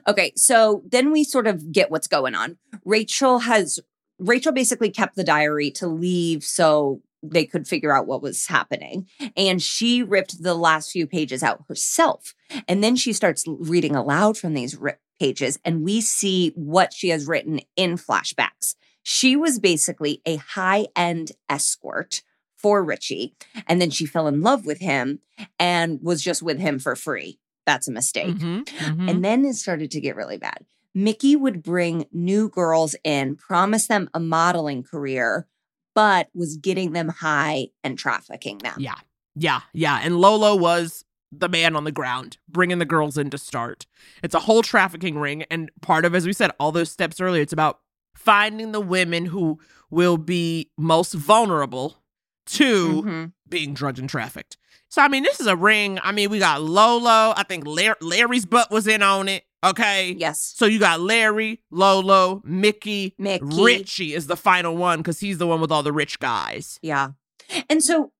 Okay, so then we sort of get what's going on. Rachel has Rachel basically kept the diary to leave so they could figure out what was happening. And she ripped the last few pages out herself. And then she starts reading aloud from these ripped pages, and we see what she has written in flashbacks. She was basically a high end escort for Richie. And then she fell in love with him and was just with him for free. That's a mistake. Mhm, mhm. And then it started to get really bad. Mickey would bring new girls in, promise them a modeling career, but was getting them high and trafficking them. Yeah, yeah, yeah. And Lolo was the man on the ground, bringing the girls in to start. It's a whole trafficking ring. And part of, as we said, all those steps earlier, it's about finding the women who will be most vulnerable to Mhm. being drugged and trafficked. So, I mean, this is a ring. I mean, we got Lolo. I think Lar- Larry's butt was in on it. Okay. Yes. So you got Larry, Lolo, Mickey, Mickey. Richie is the final one because he's the one with all the rich guys. Yeah. And so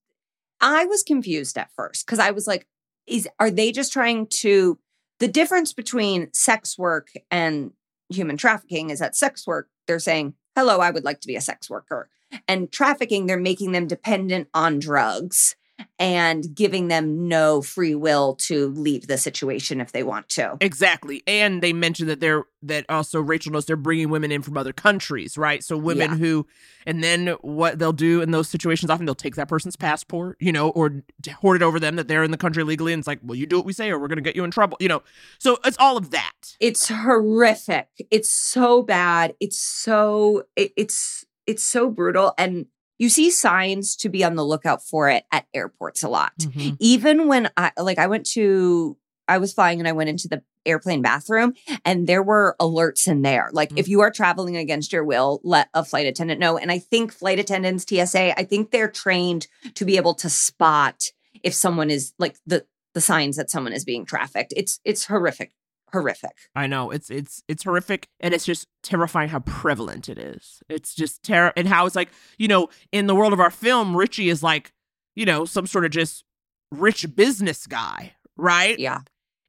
I was confused at first because I was like, is are they just trying to the difference between sex work and human trafficking is that sex work, they're saying, Hello, I would like to be a sex worker. And trafficking, they're making them dependent on drugs and giving them no free will to leave the situation if they want to. Exactly. And they mentioned that they're that also Rachel knows they're bringing women in from other countries, right? So women Yeah. who and then what they'll do in those situations often they'll take that person's passport, you know, or hoard it over them that they're in the country legally and it's like, "Well, you do what we say or we're going to get you in trouble." You know. So it's all of that. It's horrific. It's so bad. It's so it, it's it's so brutal and you see signs to be on the lookout for it at airports a lot. Mm-hmm. Even when I like I went to I was flying and I went into the airplane bathroom and there were alerts in there. Like mm. if you are traveling against your will, let a flight attendant know. And I think flight attendants, TSA, I think they're trained to be able to spot if someone is like the the signs that someone is being trafficked. It's it's horrific, horrific. I know it's it's it's horrific, and it's just terrifying how prevalent it is. It's just terror, and how it's like you know in the world of our film, Richie is like you know some sort of just rich business guy, right? Yeah,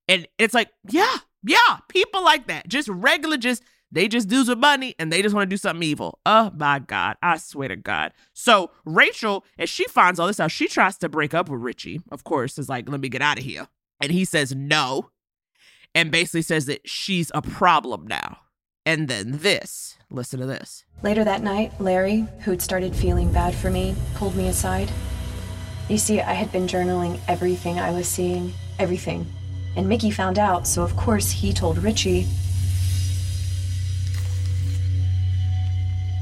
and it's like yeah, yeah, people like that, just regular, just they just do some money and they just want to do something evil. Oh my God. I swear to God. So Rachel, as she finds all this out, she tries to break up with Richie. Of course, is like, let me get out of here. And he says no. And basically says that she's a problem now. And then this. Listen to this. Later that night, Larry, who'd started feeling bad for me, pulled me aside. You see, I had been journaling everything I was seeing, everything. And Mickey found out, so of course he told Richie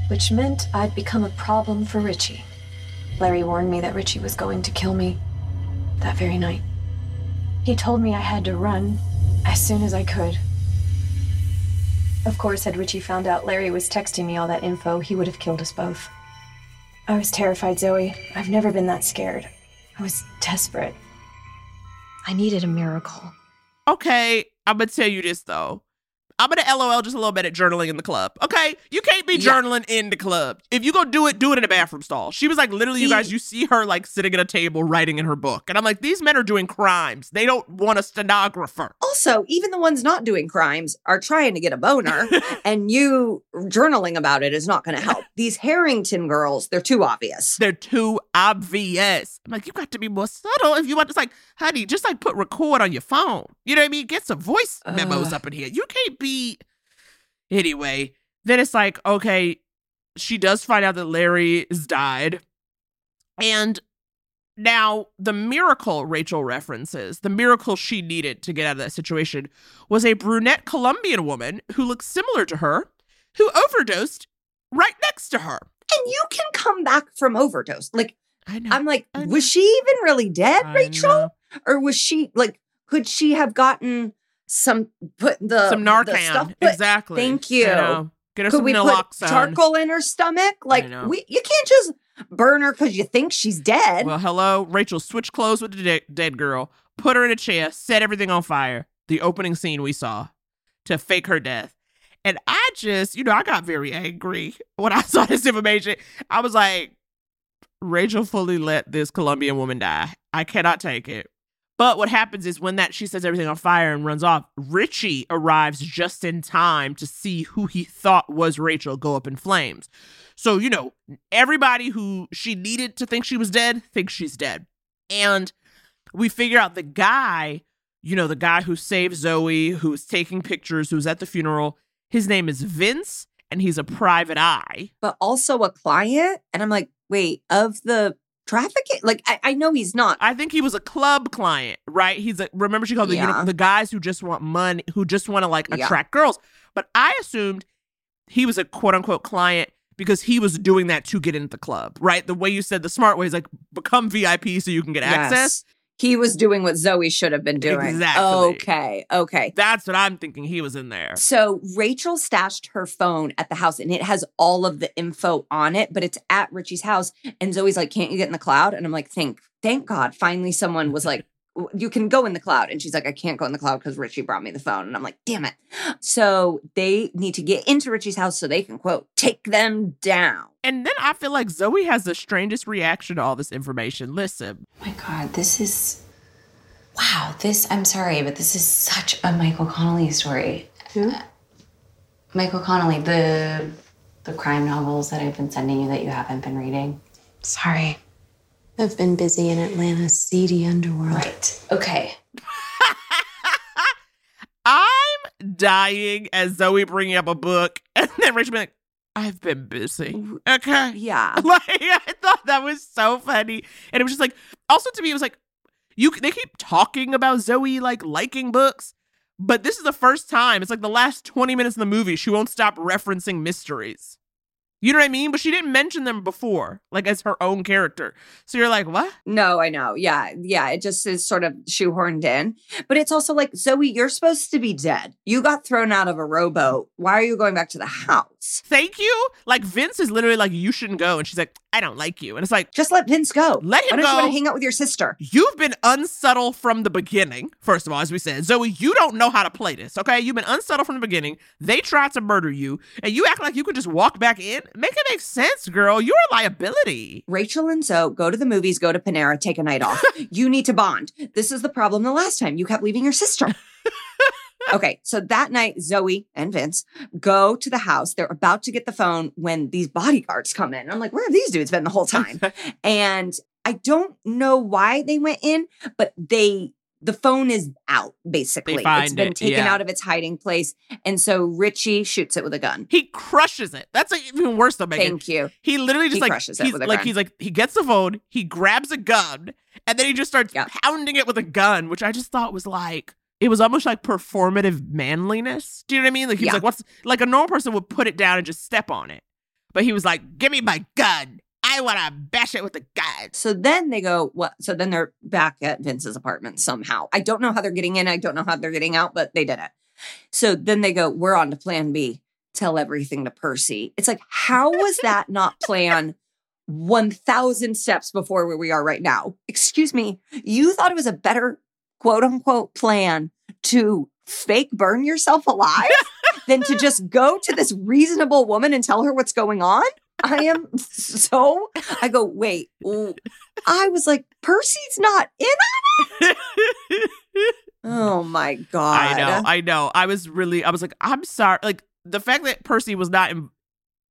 which meant I'd become a problem for Richie. Larry warned me that Richie was going to kill me that very night. He told me I had to run as soon as I could. Of course, had Richie found out Larry was texting me all that info, he would have killed us both. I was terrified, Zoe. I've never been that scared. I was desperate. I needed a miracle. Okay, I'm gonna tell you this though. I'm gonna LOL just a little bit at journaling in the club. Okay, you can't be journaling yeah. in the club. If you go do it, do it in a bathroom stall. She was like, literally, you guys, you see her like sitting at a table writing in her book, and I'm like, these men are doing crimes. They don't want a stenographer. Also, even the ones not doing crimes are trying to get a boner, and you journaling about it is not going to help. These Harrington girls, they're too obvious. They're too obvious. I'm like, you got to be more subtle if you want to like, honey, just like put record on your phone. You know what I mean? Get some voice memos uh. up in here. You can't be be anyway. Then it's like, okay, she does find out that Larry has died. And now the miracle Rachel references, the miracle she needed to get out of that situation, was a brunette Colombian woman who looked similar to her, who overdosed right next to her. And you can come back from overdose. Like, I'm like, was she even really dead, Rachel? Or was she like, could she have gotten some put the some Narcan. The stuff, exactly. Thank you. Get her Could some we naloxone. put charcoal in her stomach? Like we, you can't just burn her because you think she's dead. Well, hello, Rachel. Switch clothes with the de- dead girl. Put her in a chair. Set everything on fire. The opening scene we saw to fake her death. And I just, you know, I got very angry when I saw this information. I was like, Rachel fully let this Colombian woman die. I cannot take it. But what happens is when that she sets everything on fire and runs off, Richie arrives just in time to see who he thought was Rachel go up in flames. So, you know, everybody who she needed to think she was dead thinks she's dead. And we figure out the guy, you know, the guy who saved Zoe, who's taking pictures, who's at the funeral, his name is Vince and he's a private eye. But also a client. And I'm like, wait, of the trafficking? Like, I, I know he's not. I think he was a club client, right? He's a remember she called the Yeah. the guys who just want money, who just want to like Yeah. attract girls. But I assumed he was a quote unquote client because he was doing that to get into the club, right? The way you said the smart way is like become VIP so you can get access. He was doing what Zoe should have been doing. Exactly. Okay. Okay. That's what I'm thinking. He was in there. So Rachel stashed her phone at the house and it has all of the info on it, but it's at Richie's house. And Zoe's like, Can't you get in the cloud? And I'm like, Thank, thank God. Finally, someone was like, "W- You can go in the cloud. And she's like, I can't go in the cloud because Richie brought me the phone. And I'm like, Damn it. So they need to get into Richie's house so they can, quote, take them down. And then I feel like Zoe has the strangest reaction to all this information. Listen. my god, this is wow. This I'm sorry, but this is such a Michael Connelly story. Uh, Michael Connelly, the the crime novels that I've been sending you that you haven't been reading. Sorry. I've been busy in Atlanta's seedy underworld. Right. Okay. I'm dying as Zoe bringing up a book, and then Rachel being like, "I've been busy." Okay, yeah. Like I thought that was so funny, and it was just like, also to me, it was like, you. They keep talking about Zoe like liking books, but this is the first time. It's like the last twenty minutes of the movie, she won't stop referencing mysteries. You know what I mean? But she didn't mention them before, like as her own character. So you're like, what? No, I know. Yeah. Yeah. It just is sort of shoehorned in. But it's also like, Zoe, you're supposed to be dead. You got thrown out of a rowboat. Why are you going back to the house? Thank you. Like Vince is literally like, you shouldn't go. And she's like, I don't like you. And it's like, Just let Vince go. Let him Why don't go. you want to hang out with your sister? You've been unsubtle from the beginning, first of all, as we said. Zoe, you don't know how to play this, okay? You've been unsubtle from the beginning. They tried to murder you, and you act like you could just walk back in. Make it make sense, girl. You're a liability. Rachel and Zoe go to the movies, go to Panera, take a night off. you need to bond. This is the problem the last time. You kept leaving your sister. okay, so that night, Zoe and Vince go to the house. They're about to get the phone when these bodyguards come in. I'm like, where have these dudes been the whole time? and I don't know why they went in, but they the phone is out basically. it's find been it, taken yeah. out of its hiding place. And so Richie shoots it with a gun. He crushes it. That's like, even worse than Megan. Thank you. He literally just He like crushes it with a like gun. he's like he gets the phone, he grabs a gun, and then he just starts pounding it with a gun, which I just thought was like it was almost like performative manliness. Do you know what I mean? Like he was like, "What's like a normal person would put it down and just step on it," but he was like, "Give me my gun. I want to bash it with a gun." So then they go, what? So then they're back at Vince's apartment somehow. I don't know how they're getting in. I don't know how they're getting out, but they did it. So then they go, we're on to plan B. Tell everything to Percy. It's like, how was that not plan 1,000 steps before where we are right now? Excuse me. You thought it was a better quote unquote plan to fake burn yourself alive than to just go to this reasonable woman and tell her what's going on? I am so. I go, wait. I was like, Percy's not in on it. Oh my god! I know, I know. I was really, I was like, I'm sorry. Like the fact that Percy was not in,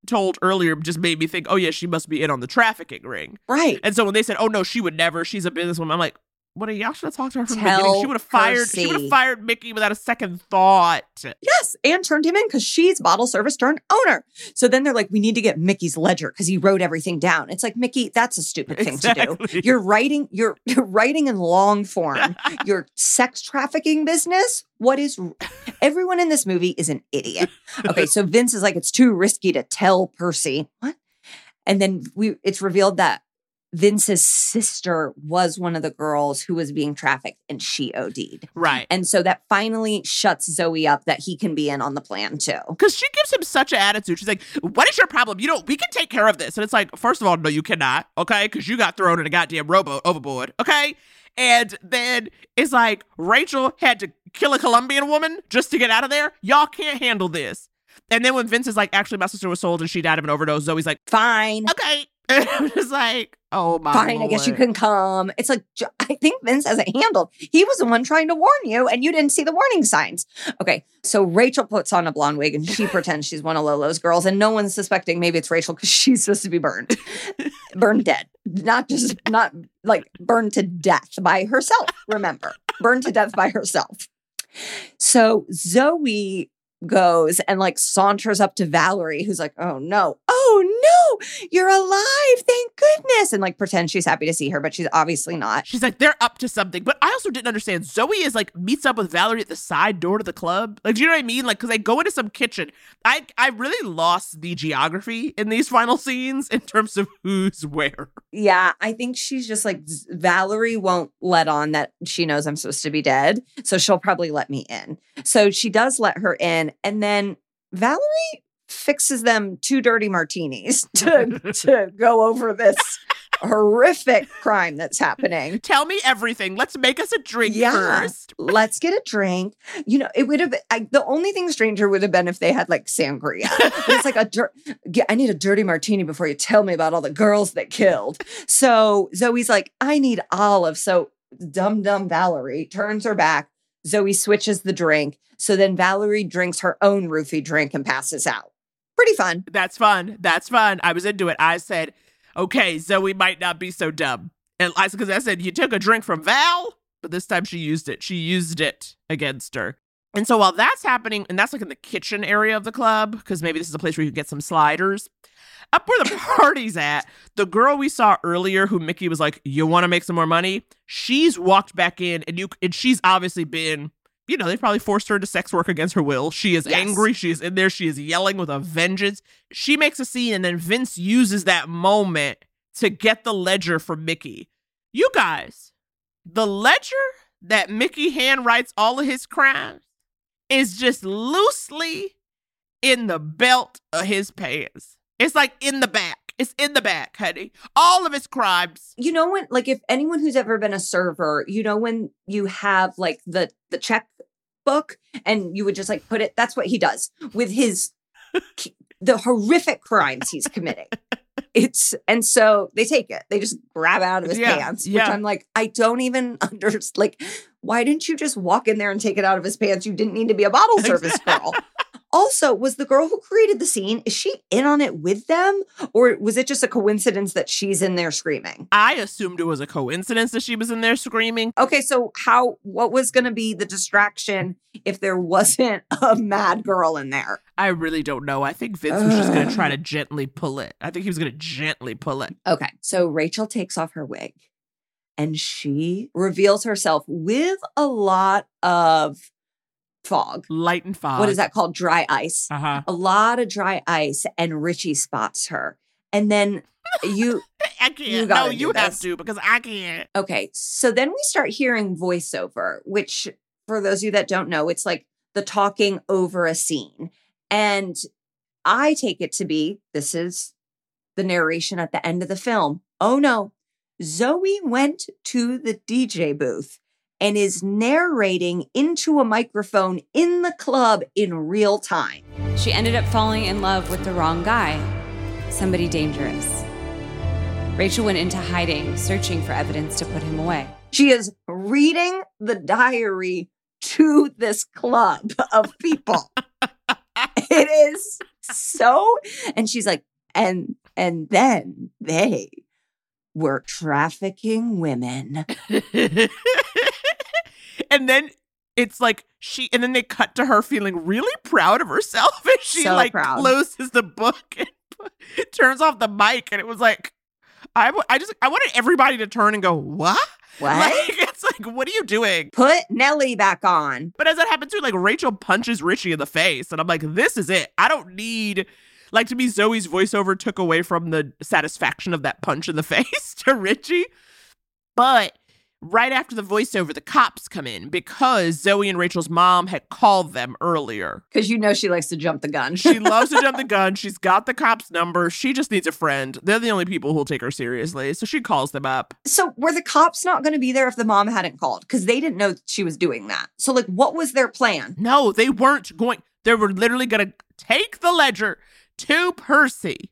told earlier just made me think, oh yeah, she must be in on the trafficking ring, right? And so when they said, oh no, she would never, she's a businesswoman, I'm like, what? Y'all should have talked to her from the beginning. She would have fired. She would have fired Mickey without a second thought. Yes, and turned him in because she's bottle service turned owner. So then they're like, we need to get Mickey's ledger because he wrote everything down. It's like Mickey, that's a stupid thing to do. You're writing, you're you're writing in long form. Your sex trafficking business. What is everyone in this movie is an idiot. Okay, so Vince is like, it's too risky to tell Percy. What? And then we it's revealed that Vince's sister was one of the girls who was being trafficked and she OD'd. Right. And so that finally shuts Zoe up that he can be in on the plan too. Because she gives him such an attitude. She's like, what is your problem? You know, we can take care of this. And it's like, first of all, no, you cannot. Okay. Because you got thrown in a goddamn rowboat overboard. Okay. And then it's like, Rachel had to kill a Colombian woman just to get out of there. Y'all can't handle this. And then when Vince is like, actually, my sister was sold and she died of an overdose, Zoe's like, fine. Okay. And I'm just like, oh my god. Fine, I guess you can come. It's like, I think Vince has it handled. He was the one trying to warn you and you didn't see the warning signs. Okay, so Rachel puts on a blonde wig and she pretends she's one of Lolo's girls and no one's suspecting maybe it's Rachel because she's supposed to be burned. burned dead. Not just, not like burned to death by herself, remember. burned to death by herself. So Zoe goes and like saunters up to Valerie, who's like, oh no, oh no, you're alive. Thank goodness. And like pretends she's happy to see her, but she's obviously not. She's like, they're up to something. But I also didn't understand. Zoe is like meets up with Valerie at the side door to the club. Like, do you know what I mean? Like, because they go into some kitchen. I I really lost the geography in these final scenes in terms of who's where. Yeah, I think she's just like Valerie won't let on that she knows I'm supposed to be dead. So she'll probably let me in. So she does let her in. And then Valerie fixes them two dirty martinis to, to go over this horrific crime that's happening. Tell me everything. Let's make us a drink Yeah, first. let's get a drink. You know, it would have. I, the only thing stranger would have been if they had like sangria. It's like a dir- I need a dirty martini before you tell me about all the girls that killed. So Zoe's like, I need olive. So dumb dumb Valerie turns her back. Zoe switches the drink. So then Valerie drinks her own roofie drink and passes out. Pretty fun. That's fun. That's fun. I was into it. I said, okay, Zoe might not be so dumb. And I because I said you took a drink from Val, but this time she used it. She used it against her. And so while that's happening, and that's like in the kitchen area of the club, because maybe this is a place where you can get some sliders. Up where the party's at, the girl we saw earlier, who Mickey was like, "You want to make some more money?" She's walked back in, and you and she's obviously been, you know, they probably forced her into sex work against her will. She is Yes. angry. She is in there. She is yelling with a vengeance. She makes a scene, and then Vince uses that moment to get the ledger from Mickey. You guys, the ledger that Mickey handwrites all of his crimes is just loosely in the belt of his pants. It's like in the back. It's in the back, honey. All of his crimes. You know when like if anyone who's ever been a server, you know when you have like the the checkbook and you would just like put it that's what he does with his the horrific crimes he's committing. It's and so they take it. They just grab it out of his Yeah, pants, which yeah. I'm like, I don't even understand. Like, why didn't you just walk in there and take it out of his pants? You didn't need to be a bottle service girl. Also, was the girl who created the scene, is she in on it with them? Or was it just a coincidence that she's in there screaming? I assumed it was a coincidence that she was in there screaming. Okay, so how what was gonna be the distraction if there wasn't a mad girl in there? I really don't know. I think Vince was just going to try to gently pull it. I think he was going to gently pull it. Okay, so Rachel takes off her wig and she reveals herself with a lot of fog. Light and fog. What is that called? Dry ice. Uh huh. A lot of dry ice, and Richie spots her. And then you, I can't. You no, you have to because I can't. okay, so then we start hearing voiceover, which for those of you that don't know, it's like the talking over a scene. And I take it to be this is the narration at the end of the film. Oh no, Zoe went to the DJ booth and is narrating into a microphone in the club in real time. She ended up falling in love with the wrong guy, somebody dangerous. Rachel went into hiding, searching for evidence to put him away. She is reading the diary to this club of people. it is so and she's like and and then they were trafficking women. and then it's like she, and then they cut to her feeling really proud of herself, and she So like proud. closes the book and turns off the mic, and it was like, I, w- I just, I wanted everybody to turn and go, what? What? Like, it's like, what are you doing? Put Nellie back on. But as that happened too, like Rachel punches Richie in the face, and I'm like, this is it. I don't need. Like to me, Zoe's voiceover took away from the satisfaction of that punch in the face to Richie. But right after the voiceover, the cops come in because Zoe and Rachel's mom had called them earlier. Because you know she likes to jump the gun. She loves to jump the gun. She's got the cops' number. She just needs a friend. They're the only people who'll take her seriously. So she calls them up. so were the cops not going to be there if the mom hadn't called? Because they didn't know she was doing that. So like, what was their plan? No, they weren't going. They were literally going to take the ledger to Percy.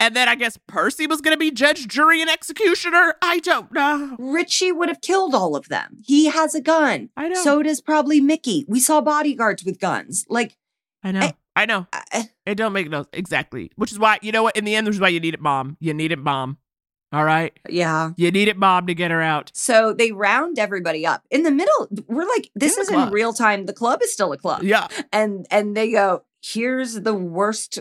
And then I guess Percy was going to be judge, jury, and executioner. I don't know. Richie would have killed all of them. He has a gun. I know. So does probably Mickey. We saw bodyguards with guns. Like, I know. Eh, I, know. Uh, eh. it don't make no exactly. Which is why you know what. In the end, this is why you need it, mom. You need it, mom. All right. yeah. You need it, mom, to get her out. So they round everybody up. In the middle, we're like, this is in real time. The club is still a club. Yeah. And and they go, here's the worst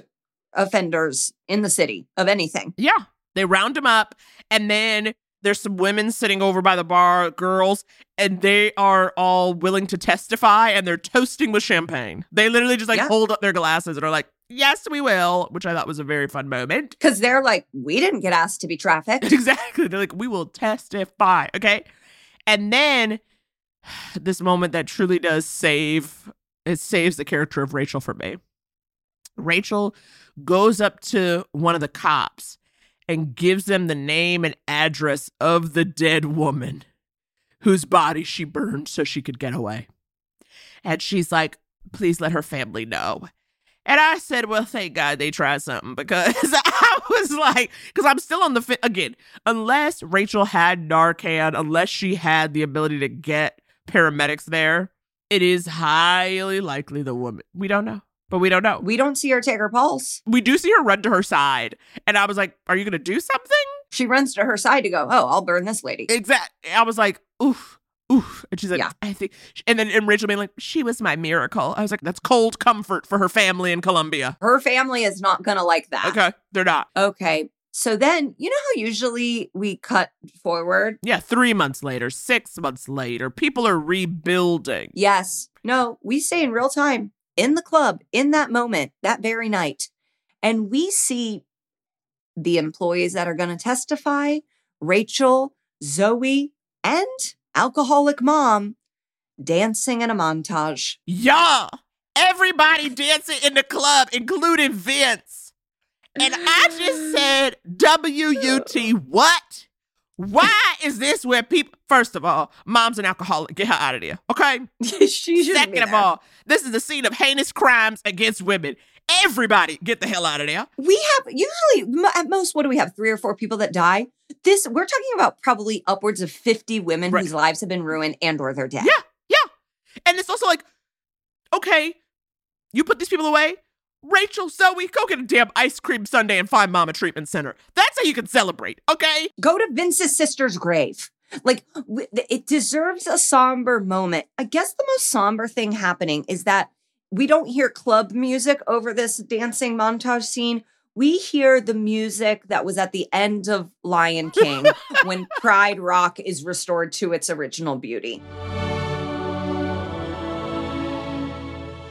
offenders in the city of anything. Yeah. They round them up, and then there's some women sitting over by the bar, girls, and they are all willing to testify, and they're toasting with champagne. They literally just like Yeah. hold up their glasses and are like, "Yes, we will," which I thought was a very fun moment. Because they're like, we didn't get asked to be trafficked. Exactly. They're like, "We will testify." Okay, and then this moment that truly does save it saves the character of Rachel for me. Rachel goes up to one of the cops and gives them the name and address of the dead woman whose body she burned so she could get away. And she's like, please let her family know. And I said, well, thank God they tried something because I was like, because I'm still on the fit again. Unless Rachel had Narcan, unless she had the ability to get paramedics there, it is highly likely the woman. We don't know, but we don't know. We don't see her take her pulse. We do see her run to her side. And I was like, are you going to do something? She runs to her side to go, oh, I'll burn this lady. Exactly. I was like, oof, oof. And she's like, Yeah. I think, and then and Rachel being like, she was my miracle. I was like, that's cold comfort for her family in Colombia. Her family is not going to like that. Okay, they're not. Okay. So then, you know how usually we cut forward? Yeah, three months later, six months later, people are rebuilding. Yes. No, we stay in real time in the club in that moment, that very night. And we see the employees that are going to testify Rachel, Zoe, and alcoholic mom dancing in a montage. Yeah. Everybody dancing in the club, including Vince. And I just said, WUT, what? Why is this where people, first of all, mom's an alcoholic. Get her out of there, okay? she Second of all, this is the scene of heinous crimes against women. Everybody get the hell out of there. We have usually at most, what do we have? Three or four people that die. This we're talking about probably upwards of fifty women whose lives have been ruined and or they're dead. Yeah, yeah. And it's also like, okay, you put these people away. Rachel, Zoe, go get a damn ice cream sundae and find Mama Treatment Center. That's how you can celebrate, okay? Go to Vince's sister's grave. Like it deserves a somber moment. I guess the most somber thing happening is that we don't hear club music over this dancing montage scene. We hear the music that was at the end of Lion King when Pride Rock is restored to its original beauty.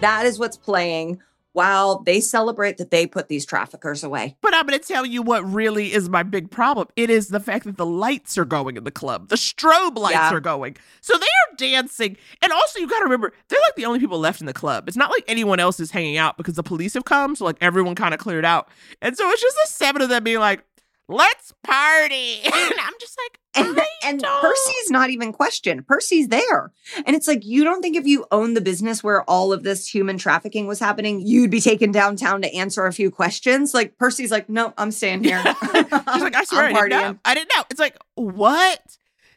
That is what's playing while they celebrate that they put these traffickers away. But I'm going to tell you what really is my big problem. It is the fact that the lights are going in the club. The strobe lights Yeah. are going. So they are dancing. And also, you got to remember, they're like the only people left in the club. It's not like anyone else is hanging out because the police have come. So, like, everyone kind of cleared out. And so it's just the seven of them being like, let's party. and I'm just like, And, and Percy's not even questioned. Percy's there. And it's like, you don't think if you own the business where all of this human trafficking was happening, you'd be taken downtown to answer a few questions? Like, Percy's like, no, I'm staying here. She's like, I swear, I didn't know. I didn't know. It's like, what?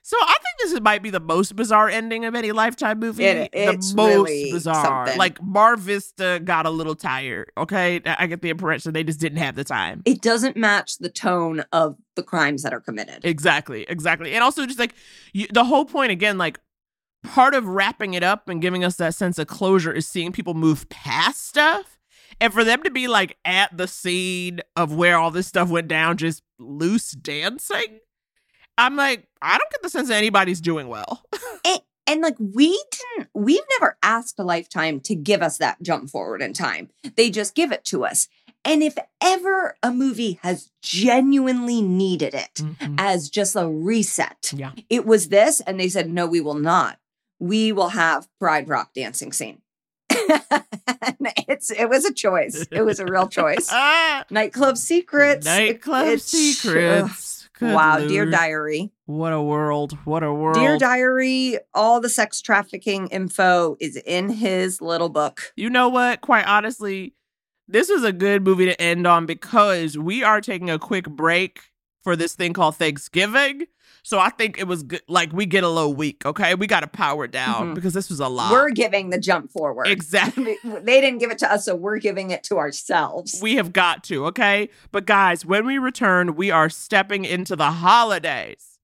So I think this might be the most bizarre ending of any Lifetime movie. It- the most really bizarre. something. Like Mar Vista got a little tired. Okay, I I get the impression they just didn't have the time. it doesn't match the tone of the crimes that are committed. Exactly, exactly. And also just like you, the whole point again, like part of wrapping it up and giving us that sense of closure is seeing people move past stuff. And for them to be like at the scene of where all this stuff went down, just loose dancing, I'm like, I don't get the sense that anybody's doing well. and, and like we didn't we've never asked a lifetime to give us that jump forward in time they just give it to us and if ever a movie has genuinely needed it as just a reset Mm-hmm. yeah it was this and they said no we will not we will have pride rock dancing scene it's it was a choice it was a real choice nightclub secrets Nightclub it's- secrets. ugh. Good wow dear diary What a world. What a world. Dear Diary, all the sex trafficking info is in his little book. You know what? Quite honestly, this is a good movie to end on because we are taking a quick break for this thing called Thanksgiving. So I think it was good. Like we get a little weak, okay? We got to power down Mhm. because this was a lot. We're giving the jump forward. Exactly. they didn't give it to us, so we're giving it to ourselves. we have got to, okay? But guys, when we return, we are stepping into the holidays.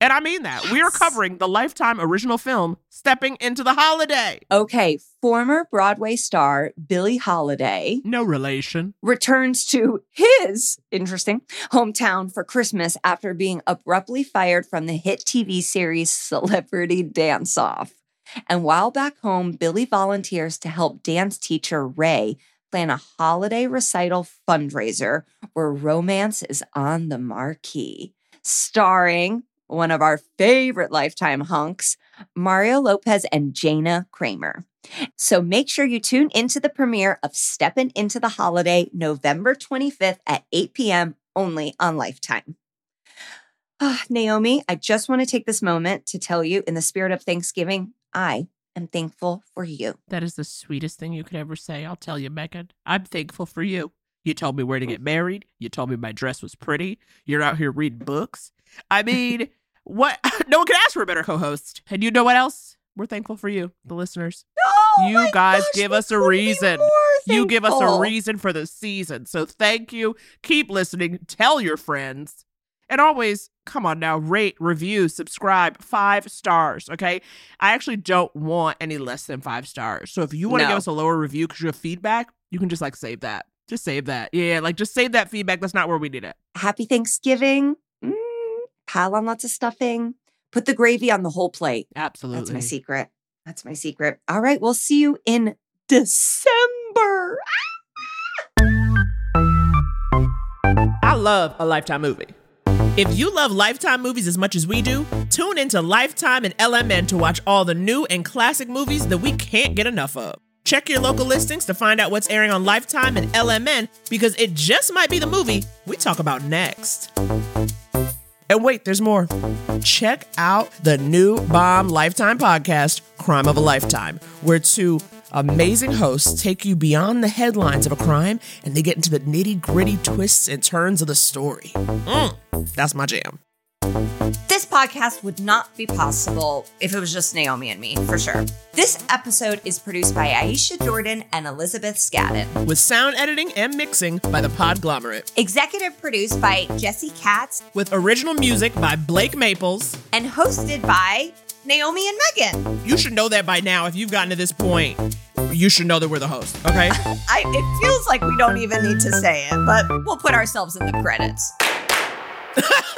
And I mean that. We are covering the Lifetime original film, Stepping into the Holiday. Okay, former Broadway star Billie Holiday No relation. returns to his interesting hometown for Christmas after being abruptly fired from the hit TV series Celebrity Dance Off. And while back home, Billy volunteers to help dance teacher Ray plan a holiday recital fundraiser where romance is on the marquee, starring one of our favorite lifetime hunks, Mario Lopez and Jana Kramer. So make sure you tune into the premiere of Steppin' Into the Holiday November 25th at 8 p.m. only on Lifetime. Ah, Naomi, I just want to take this moment to tell you, in the spirit of Thanksgiving, I am thankful for you. That is the sweetest thing you could ever say. I'll tell you, Megan. I'm thankful for you. You told me where to get married. You told me my dress was pretty. You're out here reading books. I mean, what? No one could ask for a better co host. And you know what else? We're thankful for you, the listeners. you guys give us a reason. You give us a reason for the season. So thank you. Keep listening. Tell your friends. And always, come on now, rate, review, subscribe, five stars, okay? I actually don't want any less than five stars. So if you want to No. give us a lower review because you have feedback, you can just like save that. Just save that. Yeah, like just save that feedback. That's not where we need it. Happy Thanksgiving. Mm, pile on lots of stuffing. Put the gravy on the whole plate. Absolutely. That's my secret. That's my secret. All right, we'll see you in December. I love a Lifetime movie. If you love Lifetime movies as much as we do, tune into Lifetime and LMN to watch all the new and classic movies that we can't get enough of. Check your local listings to find out what's airing on Lifetime and LMN because it just might be the movie we talk about next. And wait, there's more. Check out the new Bomb Lifetime podcast, Crime of a Lifetime, where two amazing hosts take you beyond the headlines of a crime and they get into the nitty gritty twists and turns of the story. Mm, that's my jam. This podcast would not be possible if it was just Naomi and me, for sure. This episode is produced by Aisha Jordan and Elizabeth Scadden. With sound editing and mixing by the Podglomerate. Executive produced by Jesse Katz. With original music by Blake Maples. And hosted by Naomi and Megan. You should know that by now. If you've gotten to this point, you should know that we're the host, okay? I, it feels like we don't even need to say it, but we'll put ourselves in the credits.